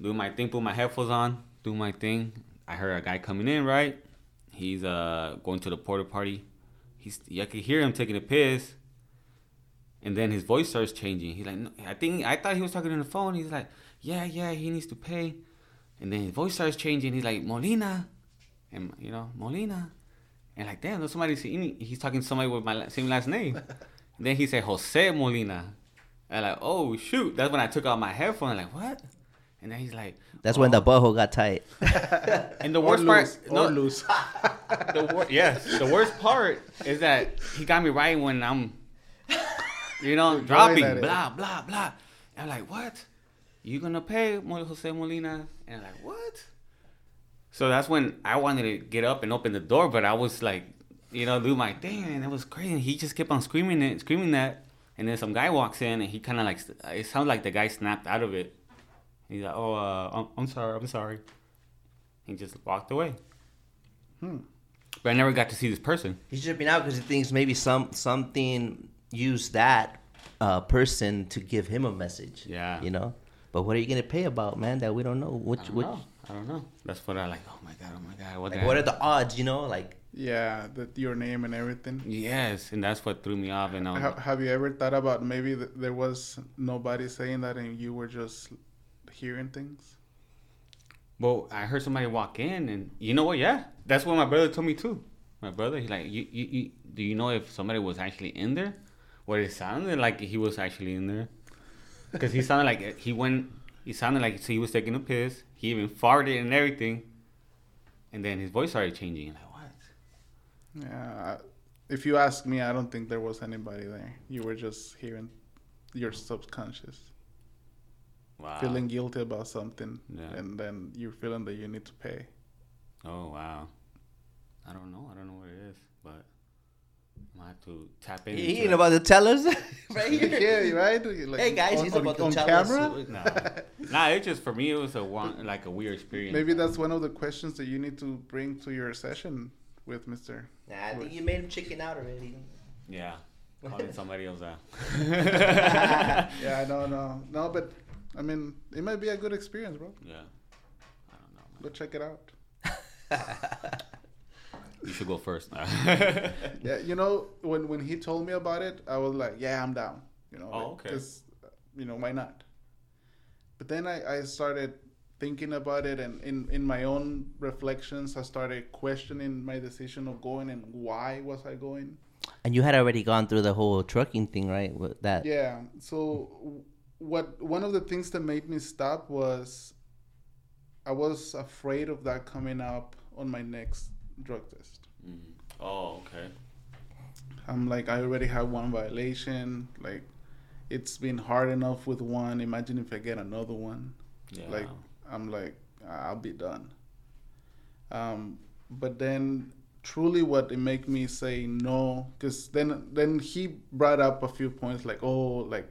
Do my thing, put my headphones on, do my thing. I heard a guy coming in, right? He's uh going to the porta potty. He's I could hear him taking a piss, and then his voice starts changing. He's like, no, I think I thought he was talking on the phone. He's like, yeah, yeah, he needs to pay, and then his voice starts changing. He's like, Molina, and you know, Molina, and like, damn, there's somebody seeing me. He's talking to somebody with my same last name. then he said Jose Molina, and like, oh shoot, that's when I took out my headphone. like, what? And then he's like, That's when the oh. butthole got tight. And the Or worst part, loose. no, Or loose. the wor- yes, the worst part is that he got me right when I'm, you know, Right dropping blah blah blah. And I'm like, what? You gonna pay Jose Molina? And I'm like, what? So that's when I wanted to get up and open the door, but I was like, you know, do my thing, and it was crazy. He just kept on screaming it, screaming that, and then some guy walks in, and he kind of like, it sounds like the guy snapped out of it. He's like, oh, uh, I'm, I'm sorry, I'm sorry. He just walked away. Hmm. But I never got to see this person. He's tripping out because he thinks maybe some something used that uh, person to give him a message. Yeah. You know. But what are you gonna pay about, man? That we don't know. Which which know. I don't know. That's what I like. Oh my god. Oh my god. What, like, the what are the odds? You know, like yeah, that your name and everything. Yes, and that's what threw me off. And I was have you ever thought about maybe th- there was nobody saying that and you were just hearing things? well, I heard somebody walk in, and you know what? Yeah, that's what my brother told me too. My brother, he's like, you, you, you, do you know if somebody was actually in there? What it sounded like he was actually in there, because he sounded like he went. He sounded like so he was taking a piss. He even farted and everything, and then his voice started changing. Like what? Yeah. If you ask me, I don't think there was anybody there. You were just hearing your subconscious, Wow. feeling guilty about something, Yeah. and then you're feeling that you need to pay. Oh wow. I don't know. I don't know what it is, but I might have to tap in. he ain't that. about to tell us right here. yeah, right? Like, Hey, guys, he's about to tell us who- No, nah. It just for me, it was a one like a weird experience. Maybe that's one of the questions that you need to bring to your session with Mister. Nah, I think you made him chicken out already. Yeah, calling somebody else out. Yeah, I know, no, no, but I mean, it might be a good experience, bro. Yeah, I don't know. Go check it out. You should go first. Yeah, you know, when when he told me about it, I was like, yeah, I'm down. You know, Oh, like, okay. 'cause, you know, why not? But then I, I started thinking about it, and in in my own reflections, I started questioning my decision of going and why was I going. And you had already gone through the whole trucking thing, right? With that. Yeah. So what one of the things that made me stop was I was afraid of that coming up on my next drug test. Mhm. Oh, okay. I'm like I already have one violation. Like it's been hard enough with one. Imagine if I get another one. Yeah. Like I'm like I'll be done. Um, but then truly what it make me say no because then then he brought up a few points like oh like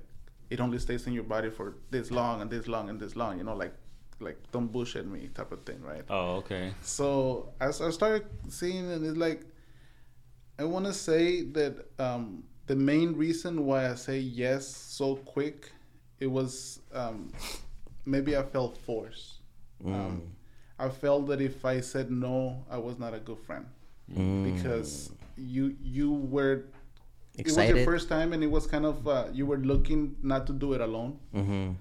it only stays in your body for this long and this long and this long you know like like don't bullshit me type of thing right oh, okay. so as I started seeing and it's like I want to say that um, the main reason why I say yes so quick it was um, maybe I felt forced um, I felt that if I said no I was not a good friend Mm. because you you were it was your first time and it was kind of uh, you were looking not to do it alone Mm-hmm.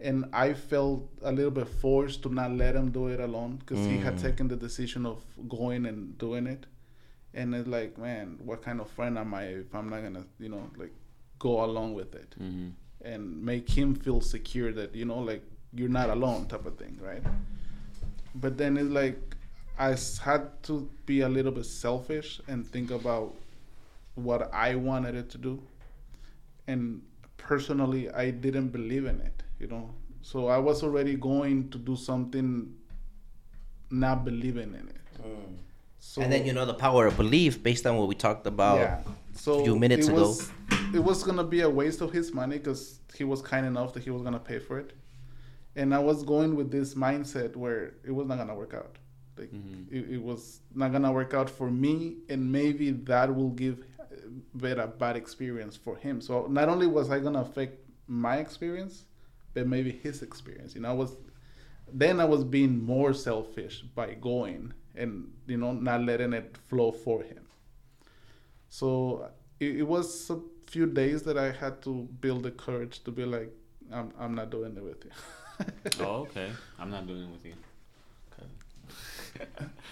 And I felt a little bit forced to not let him do it alone because he had Mm. taken the decision of going and doing it, and it's like, man, what kind of friend am I if I'm not gonna, you know, like go along with it? Hmm and make him feel secure that you know, like you're not alone, type of thing, right? But then it's like I had to be a little bit selfish and think about what I wanted it to do, and personally, I didn't believe in it, you know. So I was already going to do something, not believing in it. So Mm. and then you know the power of belief based on what we talked about. yeah. So few minutes it ago. was, it was gonna be a waste of his money because he was kind enough that he was gonna pay for it, and I was going with this mindset where it was not gonna work out. Like Mhm. it, it was not gonna work out for me, and maybe that will give bit a bad experience for him. So not only was I gonna affect my experience, but maybe his experience. You know, I was then I was being more selfish by going and you know not letting it flow for him. So it, it was a few days that I had to build the courage to be like, I'm I'm not doing it with you. oh, okay. I'm not doing it with you.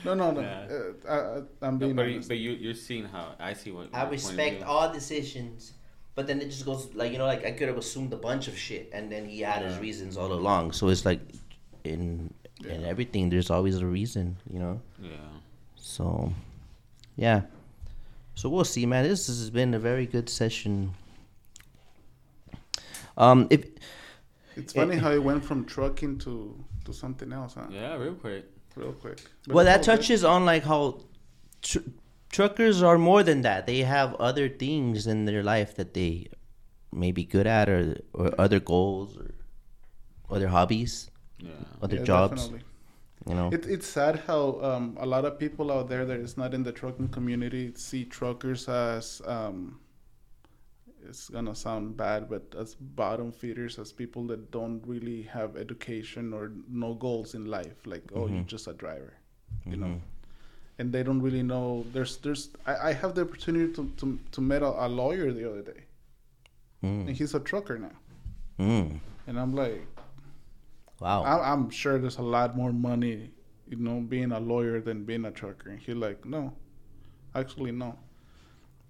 No, no, no. Yeah. Uh, I, I, I'm No, being but you, but you, you're seeing how I see what I your point of respect all decisions, but then it just goes like you know, like I could have assumed a bunch of shit, and then he had his reasons all along. So it's like in in everything, there's always a reason, you know. Yeah. So, yeah. So we'll see, man. This has been a very good session. Um, if It's funny how it went from trucking to to something else, huh? Yeah, real quick. Real quick. But well, that all good. touches on like how tr- truckers are more than that. They have other things in their life that they may be good at, or or other goals, or other hobbies, Yeah. other Yeah, jobs. definitely. You know. It, it's sad how um, a lot of people out there that is not in the trucking community see truckers as um, it's gonna sound bad, but as bottom feeders, as people that don't really have education or no goals in life. Like, oh, you're just a driver, you know, and they don't really know. There's, there's. I, I have the opportunity to to to meet a, a lawyer the other day, and Mm. he's a trucker now, Mm. and I'm like. Wow. I'm, I'm sure there's a lot more money, you know, being a lawyer than being a trucker. And he's like, no, actually no.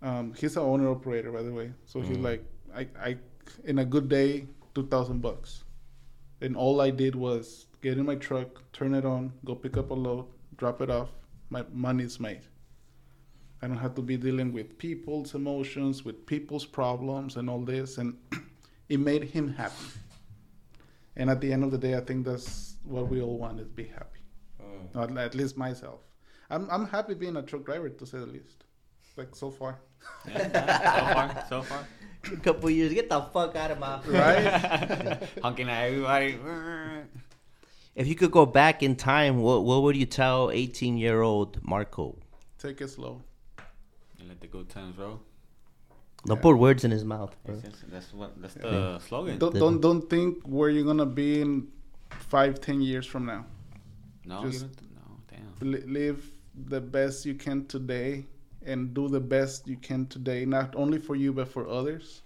Um, he's an owner operator, by the way. So he's like, I, I, in a good day, two thousand bucks, and all I did was get in my truck, turn it on, go pick up a load, drop it off. My money's made. I don't have to be dealing with people's emotions, with people's problems, and all this, and it made him happy. And at the end of the day, I think that's what we all want is be happy. Mm. Or at- at least myself. I'm I'm happy being a truck driver to say the least. Like so far. Yeah. so far, so far. A couple years, get the fuck out of my. Right? Honking at everybody. If you could go back in time, what what would you tell 18 year old Marco? Take it slow. And let the good times roll. Don't Yeah. put words in his mouth. Bro. That's, that's, that's what. That's the slogan. Don't don't don't think where you're gonna be in five, ten years from now. no, just- you. No, damn. Live the best you can today and do the best you can today, not only for you but for others.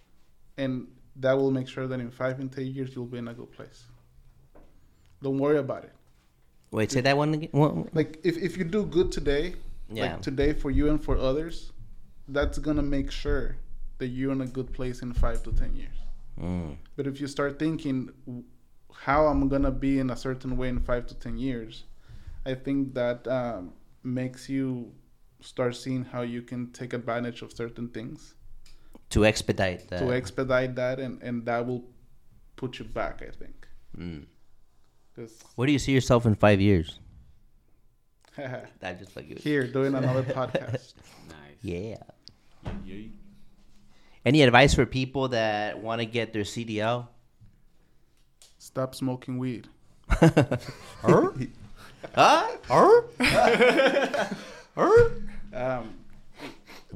And that will make sure that in five and ten years you'll be in a good place. Don't worry about it. Wait, say that one again. What? like if, if you do good today Yeah. like today for you and for others that's gonna make sure that you're in a good place in five to ten years Mm. but if you start thinking w- how i'm gonna be in a certain way in five to ten years i think that um, makes you start seeing how you can take advantage of certain things To expedite that. to expedite that and, and that will put you back i think Mm. 'Cause Where do you see yourself in five years? That just like here doing another podcast Nice. Yeah. Yeah, yeah. Any advice for people that want to get their CDL? stop smoking weed Huh? Huh? Huh? Um,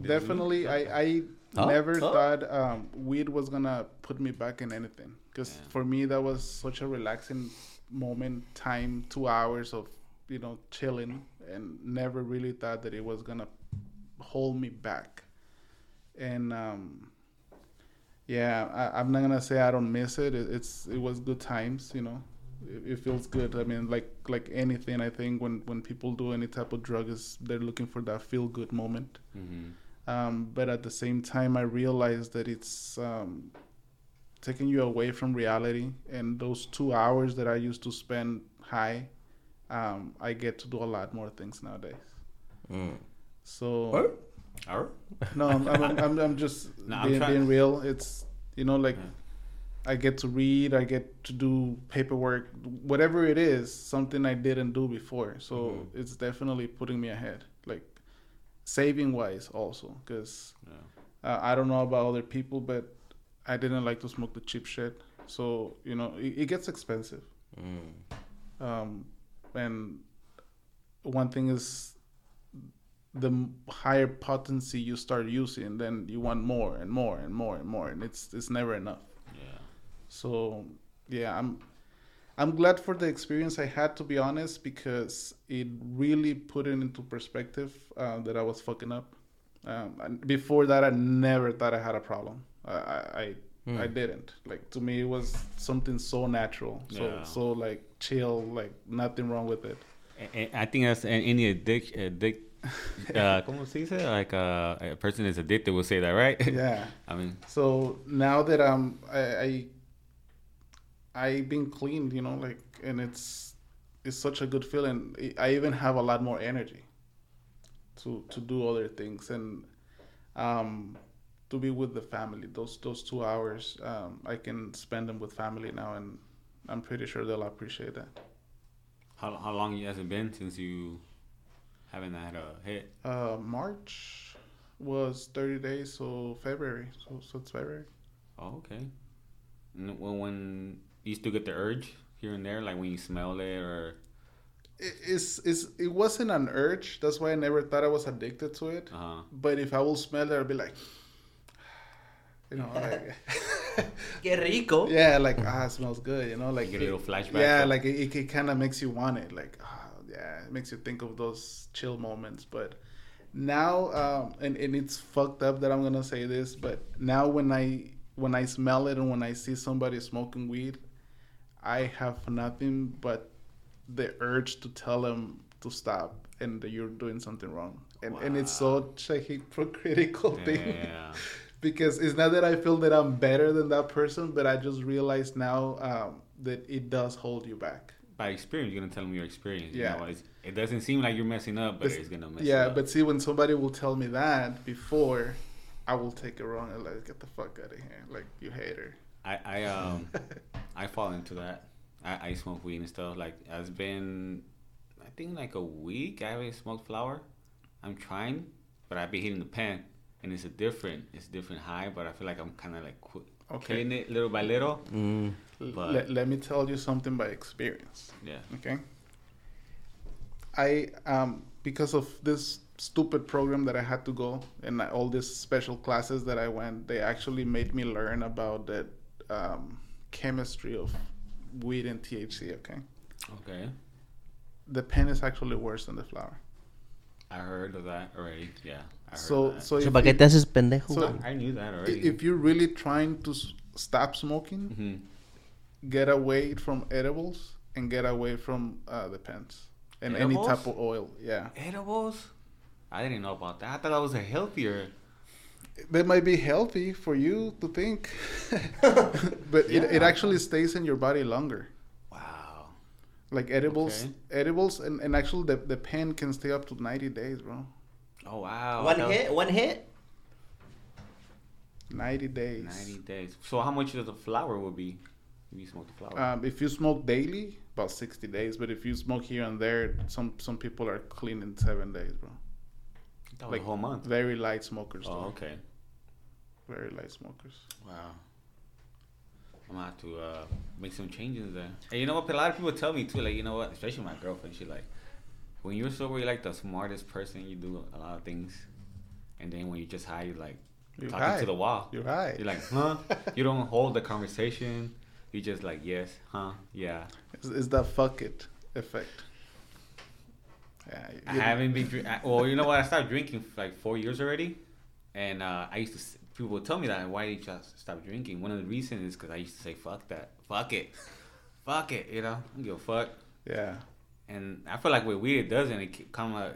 definitely, I, I Huh? never Huh? thought um, weed was gonna put me back in anything. Because Yeah. for me, that was such a relaxing moment, time, two hours of you know chilling, and never really thought that it was gonna hold me back. And um, yeah, I, I'm not gonna say I don't miss it. it. It's it was good times, you know. It, it feels good. I mean, like like anything. I think when when people do any type of drug, is they're looking for that feel good moment. Mm-hmm. Um, but at the same time, I realized that it's um, taking you away from reality. And those two hours that I used to spend high, um, I get to do a lot more things nowadays. Mm. So Or? no, I'm, I'm, I'm, I'm just No, I'm being, real. It's you know like Yeah. I get to read, I get to do paperwork, whatever it is, something I didn't do before. So Mhm. it's definitely putting me ahead, like saving wise also, because Yeah. uh, I don't know about other people, but I didn't like to smoke the cheap shit. So you know it, it gets expensive, Mm. um, and one thing is the higher potency you start using, then you want more and more and more and more, and it's it's never enough. Yeah. So yeah, I'm I'm glad for the experience I had to be honest because it really put it into perspective uh, that I was fucking up. Um, and before that, I never thought I had a problem. I I, Hmm. I didn't. Like to me, it was something so natural, so Yeah. so like chill, like nothing wrong with it. And- I think that's any addiction. Addic- uh, ¿Cómo se dice? Like uh, a person is addicted will say that, right? Yeah. I mean, So now that I'm, I, I, I've been cleaned, you know, like, and it's, it's such a good feeling. I even have a lot more energy to to do other things and, um, to be with the family. Those those two hours, um, I can spend them with family now, and I'm pretty sure they'll appreciate that. how how long has it been since you haven't had a hit? Uh, March was 30 days, so February, so so it's February. Oh, okay. And when when you still get the urge here and there, like when you smell it or It, it's, it's, it wasn't an urge. That's why I never thought I was addicted to it. uh huh. But if I will smell it, I'll be like, you know, like, Que rico. yeah, like ah, it smells good. You know, like get a little flashback. Yeah, like it, it kind of makes you want it. Like ah, yeah, it makes you think of those chill moments. But now, um, and and it's fucked up that I'm gonna say this, but now when I when I smell it and when I see somebody smoking weed, I have nothing but the urge to tell them to stop and that you're doing something wrong. And and it's such a hypocritical thing Yeah. Because it's not that I feel that I'm better than that person, but I just realize now um, that it does hold you back. By experience, you're gonna tell them your experience. Yeah. You know, it's, it doesn't seem like you're messing up, but But- it's gonna mess up. yeah, but see, when somebody will tell me that before, I will take it wrong and like get the fuck out of here, like you hater. I I um I fall into that. I, I smoke weed and stuff. Like it's been I think like a week I haven't smoked flower. I'm trying, but I be hitting the pen and it's a different it's a different high, but I feel like I'm kinda like qu- Okay. killing it little by little. Mm. But- Let, let me tell you something by experience. Yeah. Okay. I um because of this stupid program that I had to go and all these special classes that I went, they actually made me learn about the um, chemistry of weed and THC. Okay, Okay. the pen is actually worse than the flower. I heard of that already. Yeah. I heard So so So, if, ¿para qué te haces pendejo? So- I knew that already. if you're really trying to stop smoking, hmm get away from edibles and get away from uh, the pens and any type of oil. Yeah. Edibles? I didn't know about that. I thought that was a healthier. They might be healthy for you to think, but it, it actually stays in your body longer. Wow. Like edibles, Okay. edibles, and, and actually the, the pen can stay up to 90 days, bro. Oh wow. One I hit? One hit? 90 days. 90 days. So how much does the flower would be if you smoke the flower? Um, if you smoke daily, about 60 days. But if you smoke here and there, some some people are clean in seven days, bro. that was like a whole month. Very light smokers. Oh, though. okay. Very light smokers. Wow. I'm gonna have to uh, make some changes there. And you know what? A lot of people tell me too, like you know what, especially my girlfriend. She like, when you're sober, you're like the smartest person. You do a lot of things, and then when you're just high, you're like You're talking high. to the wall. You're high. You're like, huh? you don't hold the conversation. You just like, yes, huh, yeah. It's, it's that fuck it effect. Yeah, I you- haven't been drink. I- Well, you know what? I started drinking for like four years already, and uh, I used to. People would tell me that. Why did you just stop drinking? One of the reasons is because I used to say, "Fuck that, fuck it, fuck it." You know, I don't give a fuck. Yeah. And I feel like with weed, it doesn't. It kind of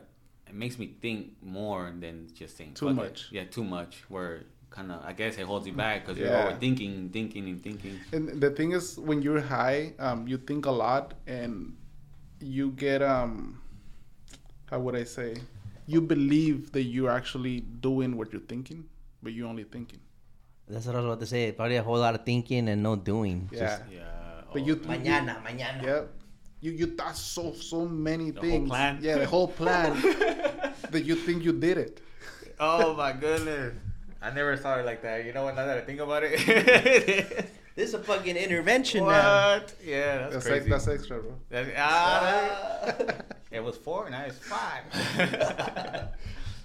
it makes me think more than just saying Too much. It. Yeah, too much. Where kind of I guess it holds you back because Yeah. you're overthinking, thinking, and thinking. And the thing is, when you're high, um, you think a lot, and you get um, how would I say? You believe that you're actually doing what you're thinking, but you're only thinking. That's what I was about to say. Probably a whole lot of thinking and no doing. Yeah. Yeah. But oh, you, man. you- Mañana, mañana. Yeah, you you thought so so many The whole things. plan? Yeah, the whole plan that you think you did it. Oh my goodness. I never saw it like that. You know what? Now that I think about it, This is a fucking intervention now. what? Yeah, that's, That's crazy. ex- that's extra, bro. That- ah, it was four, now it's five.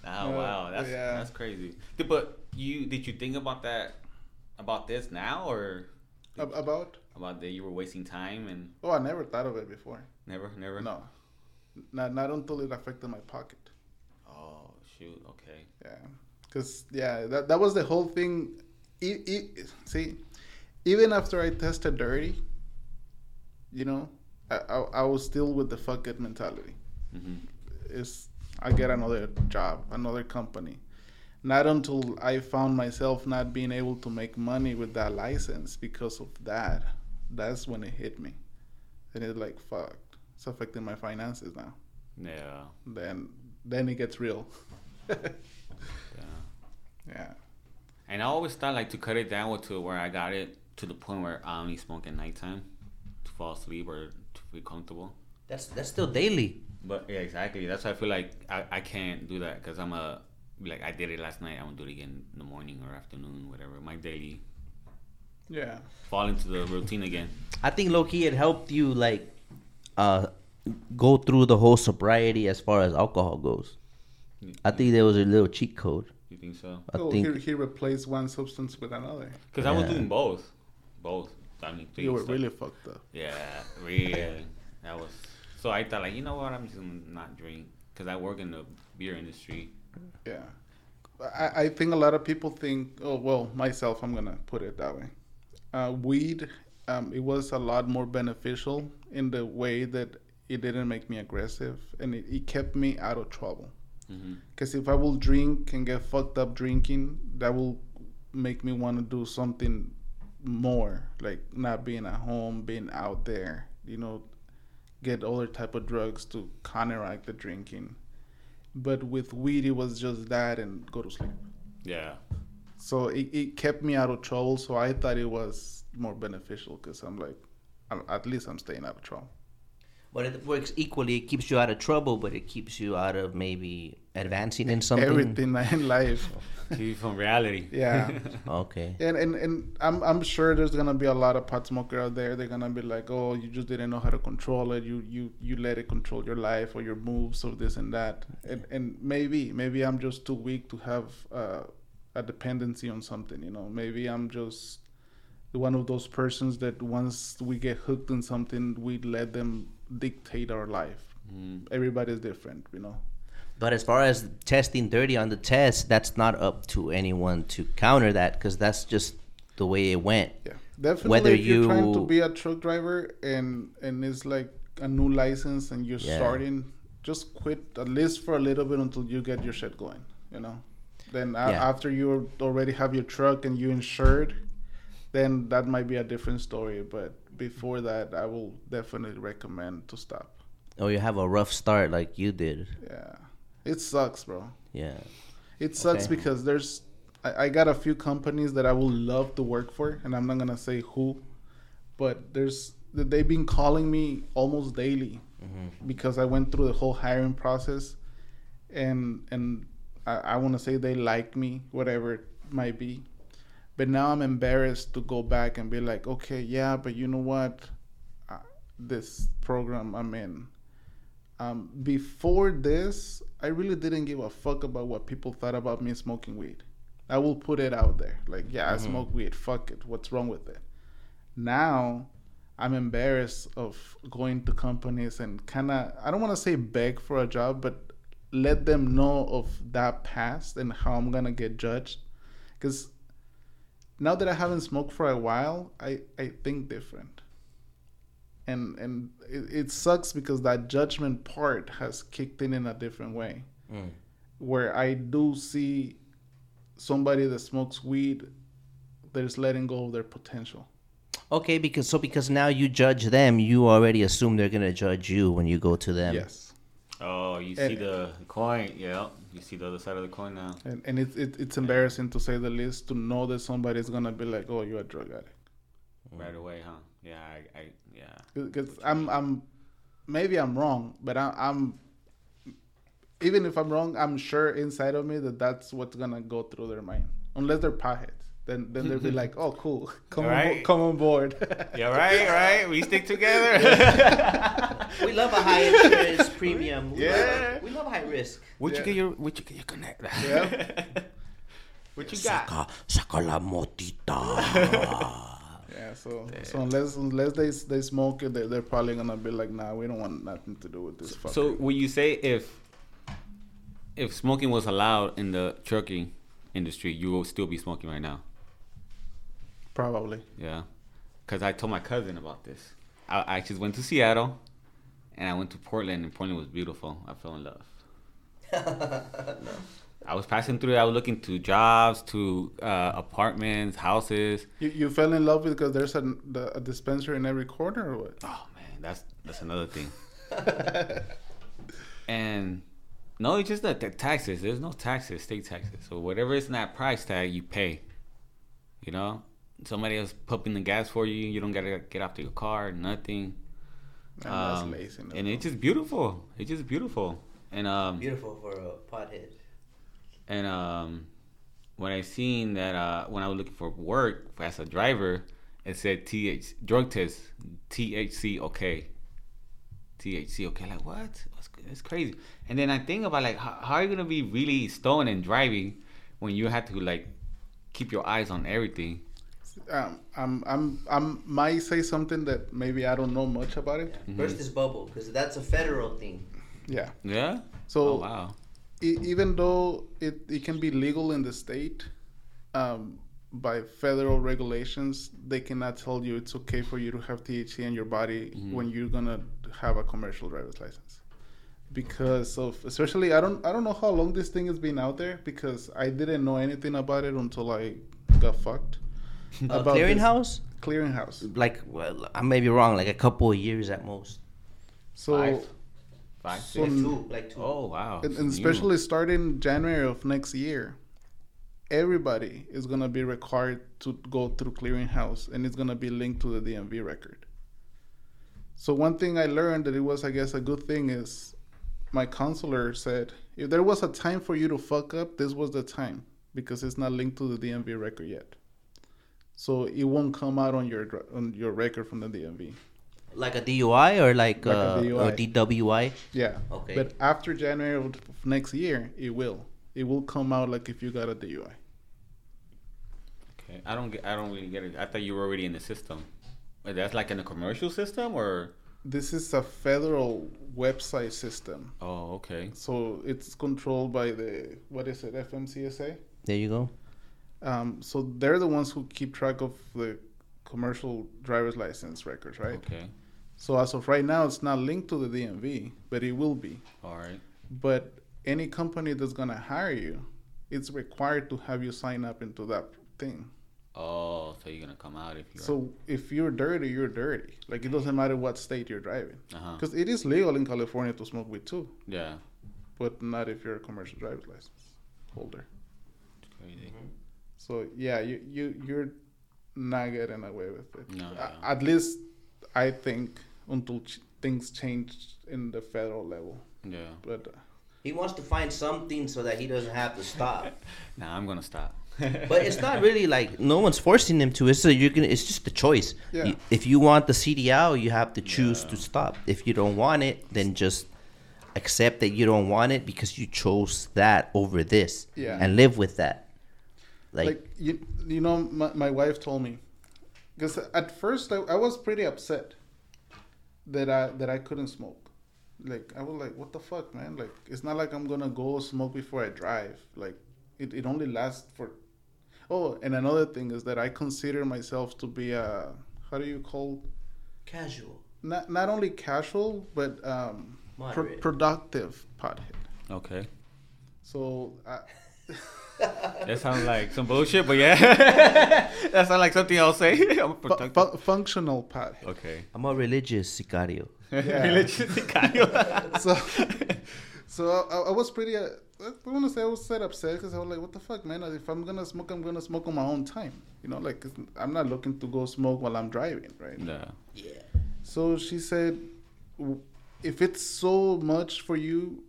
oh No, wow, that's yeah. that's crazy. But you did you think about that about this now or about? About that you were wasting time and Oh, I never thought of it before. never never No, not not until it affected my pocket. Oh shoot, okay. Yeah, because yeah, that that was the whole thing. E- e- see, even after I tested dirty, you know, I, I, I was still with the fuck it mentality. hmm Is I get another job, another company. Not until I found myself not being able to make money with that license because of that. That's when it hit me. And it's like, fuck, it's affecting my finances now. Yeah. Then, then it gets real. yeah. yeah. And I always thought like to cut it down to where I got it to the point where I only smoke at nighttime to fall asleep or to be comfortable. That's that's still daily. But yeah, exactly. That's why I feel like I, I can't do that because I'm a like I did it last night. I won't do it again in the morning or afternoon, whatever. My daily Yeah. fall into the routine again. I think low key it helped you like uh go through the whole sobriety as far as alcohol goes. I think there was a little cheat code. You think so? I oh, think he, he replaced one substance with another. Because I was doing both, both. I mean, You were stuff. really fucked up. Yeah, really. That was. So I thought like, you know what? I'm just gonna not drink because I work in the beer industry. Yeah. I, I think a lot of people think, oh, well, myself, I'm going to put it that way. Uh, weed, um, it was a lot more beneficial in the way that it didn't make me aggressive and it, it kept me out of trouble. hmm Because if I will drink and get fucked up drinking, that will make me want to do something more, like not being at home, being out there, you know, get other type of drugs to counteract the drinking. But with weed, it was just that and go to sleep. Yeah. So it, it kept me out of trouble. So I thought it was more beneficial because I'm like, I'm, at least I'm staying out of trouble. but it works equally. It keeps you out of trouble, but it keeps you out of maybe advancing in something. Everything in life. Keep you from reality. Yeah. Okay. And, and and I'm I'm sure there's gonna be a lot of pot smoker out there. They're gonna be like, oh, you just didn't know how to control it. You you you let it control your life or your moves or this and that. And and maybe maybe I'm just too weak to have uh, a dependency on something. You know, maybe I'm just one of those persons that once we get hooked on something, we let them dictate our life. Mm. Everybody's different, you know. But as far as testing dirty on the test, that's not up to anyone to counter that because that's just the way it went. Yeah, definitely. Whether if you're trying to be a truck driver and and it's like a new license and you're Yeah. starting, just quit at least for a little bit until you get your shit going. You know, then Yeah. after you already have your truck and you insured, then that might be a different story. But before that, I will definitely recommend to stop. Oh, you have a rough start like you did. Yeah, it sucks, bro. Yeah. It sucks Okay. because there's I, I got a few companies that I would love to work for, and I'm not gonna say who, but there's they've been calling me almost daily mm-hmm. because I went through the whole hiring process, and and I, I want to say they like me, whatever it might be, but now I'm embarrassed to go back and be like, okay, yeah, but you know what, uh, this program I'm in. Um, before this, I really didn't give a fuck about what people thought about me smoking weed. I will put it out there. Like, yeah, I smoke weed. Fuck it. What's wrong with it? Now, I'm embarrassed of going to companies and kind of, I don't want to say beg for a job, but let them know of that past and how I'm going to get judged. Because now that I haven't smoked for a while, I, I think different and and it, it sucks because that judgment part has kicked in in a different way Mm. where i do see somebody that smokes weed that's letting go of their potential Okay, because so because now you judge them, you already assume they're gonna judge you when you go to them. yes Oh, you And- see the coin. Yeah. You see the other side of the coin now. and, and it's it, it's embarrassing to say the least to know that somebody's gonna be like oh you're a drug addict Right away, huh? Yeah. I. I yeah. because i'm i'm maybe i'm wrong but I, i'm even if i'm wrong i'm sure inside of me that that's what's gonna go through their mind unless they're potheads then then they'll be like, oh, cool, come on, Right. bo- come on board. Yeah, right, right. We stick together. We love a high insurance premium. We Yeah. love, we love high risk. Where'd Yeah. you get your Where'd you get your connect? Yeah. what you got? Saca, saca la motita. yeah, so so unless unless they they smoke it, they, they're probably gonna be like, nah, we don't want nothing to do with this. Fucker. So would you say if if smoking was allowed in the trucking industry, you will still be smoking right now? Probably. Yeah, because I told my cousin about this. I, I just went to Seattle, and I went to Portland, and Portland was beautiful. I fell in love. I was passing through. I was looking to jobs, to uh, apartments, houses. You you fell in love because there's a, a dispenser in every corner, or what? Oh man, that's that's another thing. and no, it's just that the taxes. There's no taxes, state taxes. So whatever is in that price tag, you pay. You know, somebody else pumping the gas for you. You don't gotta get out to your car. Nothing. Man, that's Um, lazy. no. and it's just beautiful. It's just beautiful. And um Beautiful for a pothead. and um when I seen that uh when I was looking for work as a driver, it said TH drug test THC okay. THC okay. Like what? What's it's crazy. And then I think about like how, how are you gonna be really stoned and driving when you have to like keep your eyes on everything? Um, I'm I'm I'm might say something that maybe I don't know much about it. Burst this bubble because that's a federal thing. Yeah. Yeah. So oh wow. e- even though it, it can be legal in the state, um, by federal regulations, they cannot tell you it's okay for you to have THC in your body when you're gonna have a commercial driver's license. Because of especially I don't I don't know how long this thing has been out there because I didn't know anything about it until I got fucked. A About this- clearinghouse? Clearinghouse. Like, well, I may be wrong, like a couple of years at most. So Five? Five, So- six? two, like two. Oh wow. and, and especially starting January of next year, everybody is gonna be required to go through clearinghouse, and it's gonna be linked to the DMV record. So one thing I learned that it was, I guess, a good thing is, my counselor said if there was a time for you to fuck up, this was the time because it's not linked to the DMV record yet. So it won't come out on your on your record from the DMV. Like a DUI or like, Like a uh, DUI. or DWI? Yeah. Okay. But after January of next year, it will. It will come out like if you got a DUI. Okay. I don't get. I don't really get it. I thought you were already in the system. Wait, that's like in a commercial system, or This is a federal website system. oh, okay. So it's controlled by the, what is it, FMCSA? There you go. Um, so they're the ones who keep track of the commercial driver's license records, right? Okay. So as of right now, it's not linked to the DMV, but it will be. All right. But any company that's going to hire you, it's required to have you sign up into that thing. Oh, so you're gonna come out if you. So if you're dirty, you're dirty. Like it doesn't matter what state you're driving, Uh huh. because it is legal in California to smoke weed too, Yeah. but not if you're a commercial driver's license holder. It's crazy. So yeah, you you you're not getting away with it. No, A- yeah. At least I think until ch- things change in the federal level. Yeah. But uh, He wants to find something so that he doesn't have to stop. Nah, I'm gonna stop. but it's not really like no one's forcing him to. It's so you're gonna. It's just a choice. Yeah. You- If you want the CDL, you have to choose Yeah. to stop. If you don't want it, then just accept that you don't want it because you chose that over this. Yeah. And live with that. Like, Like, you you know my, my wife told me because at first I, I was pretty upset that I that I couldn't smoke. Like I was like, what the fuck, man? Like it's not like I'm gonna go smoke before I drive. Like it, it only lasts for. Oh, and another thing is that I consider myself to be a how do you call casual. not not only casual but um pro- Moderate. productive pothead. okay. So I, That sounds like some bullshit, but yeah. that sounds like something I'll say. I'm fu- fu- functional pothead. okay. I'm a religious sicario. Yeah. Religious sicario. so so I, I was pretty uh, i want to say i was set upset because i was like what the fuck man if i'm gonna smoke i'm gonna smoke on my own time you know like i'm not looking to go smoke while i'm driving right yeah. Yeah. so she said if it's so much for you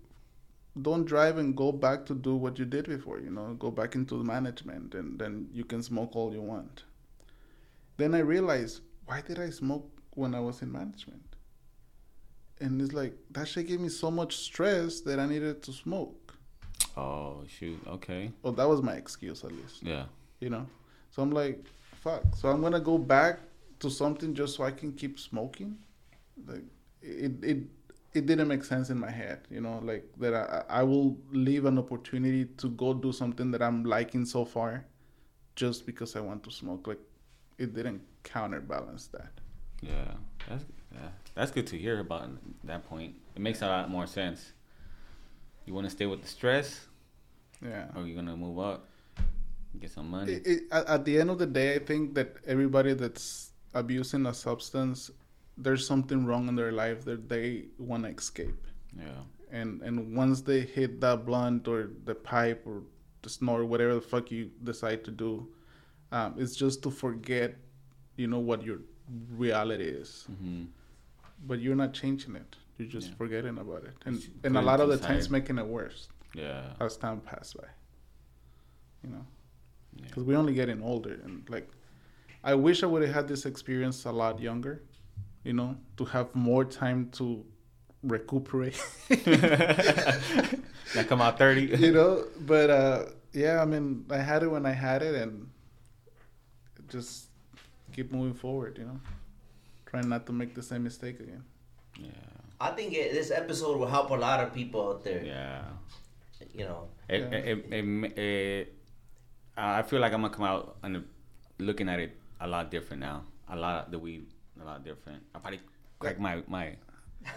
don't drive and go back to do what you did before. You know, go back into the management, and then you can smoke all you want. Then I realized, why did I smoke when I was in management? And it's like that shit gave me so much stress that I needed to smoke. Oh shoot. Okay. Well, that was my excuse at least. Yeah. You know, so I'm like, fuck. So I'm gonna go back to something just so I can keep smoking. Like it, it, it didn't make sense in my head. You know, like that I, I will leave an opportunity to go do something that I'm liking so far, just because I want to smoke. Like it didn't counterbalance that. Yeah. That's yeah. That's good to hear about that point. It makes a lot more sense. You want to stay with the stress, Yeah. or you gonna move up, get some money. It, it, at, at the end of the day, I think that everybody that's abusing a substance, there's something wrong in their life that they want to escape. yeah. And and once they hit that blunt or the pipe or the snort, whatever the fuck you decide to do, um, it's just to forget, you know, what your reality is. hmm But you're not changing it. You're just Yeah. forgetting about it, and Just and a lot of the times making it worse Yeah. as time passes by. You know. Yeah. because we're only getting older and like i wish i would have had this experience a lot younger you know to have more time to recuperate Now come out thirty. you know but uh yeah i mean i had it when i had it and just keep moving forward you know trying not to make the same mistake again Yeah. I think it, this episode will help a lot of people out there. Yeah. You know, It, Yeah. it, it, it, I feel like I'm gonna come out and looking at it a lot different now. A lot of the weed, a lot different. I probably crack my my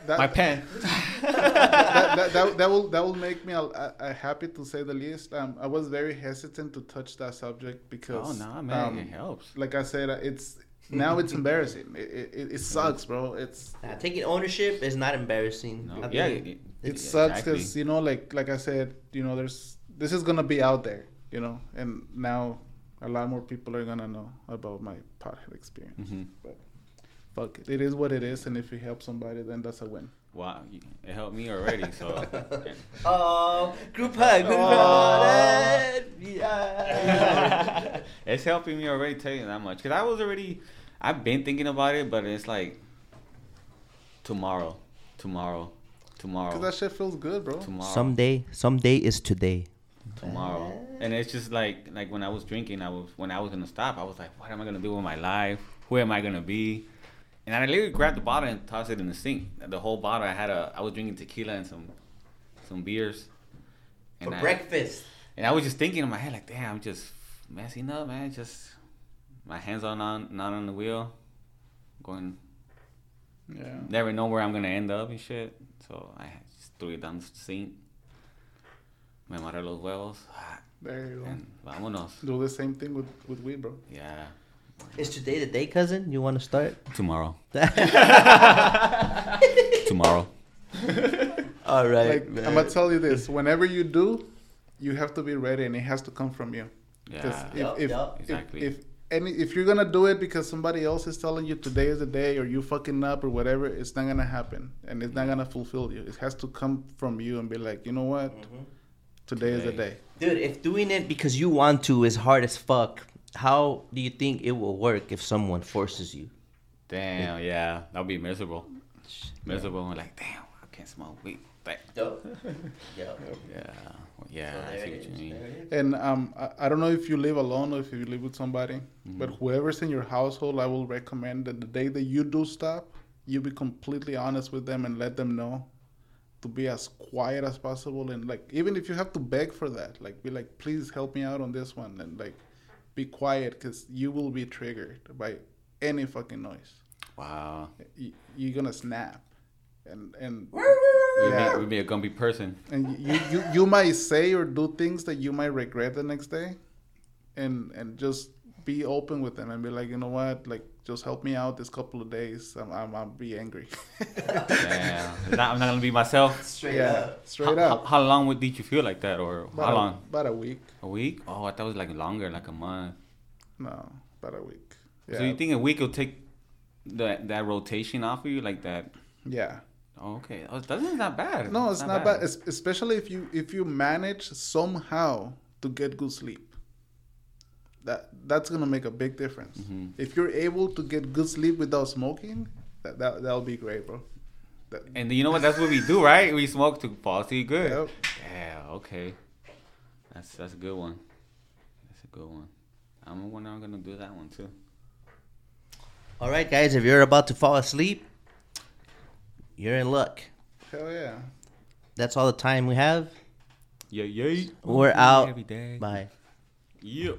that, my pen. that, that, that, that will that will make me uh, uh, happy to say the least. Um, I was very hesitant to touch that subject because oh no, man, um, it helps. like I said, it's now it's embarrassing. It, it, it sucks, bro. It's uh, taking ownership is not embarrassing. No, yeah, it, it it- sucks exactly. because you know, like like I said, you know, there's this is gonna be out there, you know, and now a lot more people are gonna know about my pothead experience. Mhm. But fuck it, it is what it is, and if it helps somebody, then that's a win. Wow, it helped me already. So Oh, group hug. Group Oh. hug. Yeah. it's helping me already. Tell you that much because I was already. I've been thinking about it, but it's like tomorrow, tomorrow, tomorrow, Cause that shit feels good, bro. tomorrow. someday, someday is today. tomorrow. And it's just like like when I was drinking, I was when I was gonna stop, I was like, what am I gonna do with my life? Where am I gonna be? And I literally grabbed the bottle and tossed it in the sink. The whole bottle. I had a I was drinking tequila and some some beers. For And I, breakfast. And I was just thinking in my head like, damn, I'm just messing up, man. Just my hands are not not on the wheel, going Yeah. never know where I'm gonna end up and shit. So I just threw it down the sink. Me maté los huevos. There you go. And vámonos. Do the same thing with with weed, bro. Yeah. Is today the day, cousin? You want to start? Tomorrow. Tomorrow. All right. Like I'm gonna tell you this: whenever you do, you have to be ready, and it has to come from you. Yeah. if, Yup, if, yup. if, Exactly. if any if you're gonna do it because somebody else is telling you today is the day or you fucking up or whatever, it's not gonna happen and it's not gonna fulfill you. It has to come from you and be like, you know what, mm-hmm. today, is the day. Dude, if doing it because you want to is hard as fuck, how do you think it will work if someone forces you? Damn, yeah. That'll be miserable. Miserable. and Like, damn, I can't smoke weed. But, Yup. Yup. yeah. Yeah, So I see what you mean. there it is. And um, I, I don't know if you live alone or if you live with somebody, but whoever's in your household, I will recommend that the day that you do stop, you be completely honest with them and let them know to be as quiet as possible and like even if you have to beg for that, like be like, please help me out on this one and like be quiet because you will be triggered by any fucking noise. Wow. You, you're gonna snap, and and Yeah. be, we'd be a grumpy person. and you, you you might say or do things that you might regret the next day and and just be open with them and be like you know what like just help me out this couple of days i'm i'm, I'll be angry Damn. Not- I'm not gonna be myself. Straight yeah up. straight how, up How, how long would, did you feel like that, or about how a, long? about a week A week? Oh, I thought it was like longer, like a month. no about a week yeah So you think a week will take that that rotation off of you, like that? yeah Oh, okay. Oh, that's not bad. No, it's not, bad. Es- especially if you if you manage somehow to get good sleep. That that's gonna make a big difference. Mhm. If you're able to get good sleep without smoking, that that that'll be great, bro. That, And you know what? That's what we do, right? We smoke to fall asleep good. Yep. Yeah. Okay. That's that's a good one. That's a good one. I'm gonna I'm gonna do that one too. All right, guys, if you're about to fall asleep, you're in luck. hell yeah. That's all the time we have. Yeah, yeah. We're out. Every day. Bye. Yep.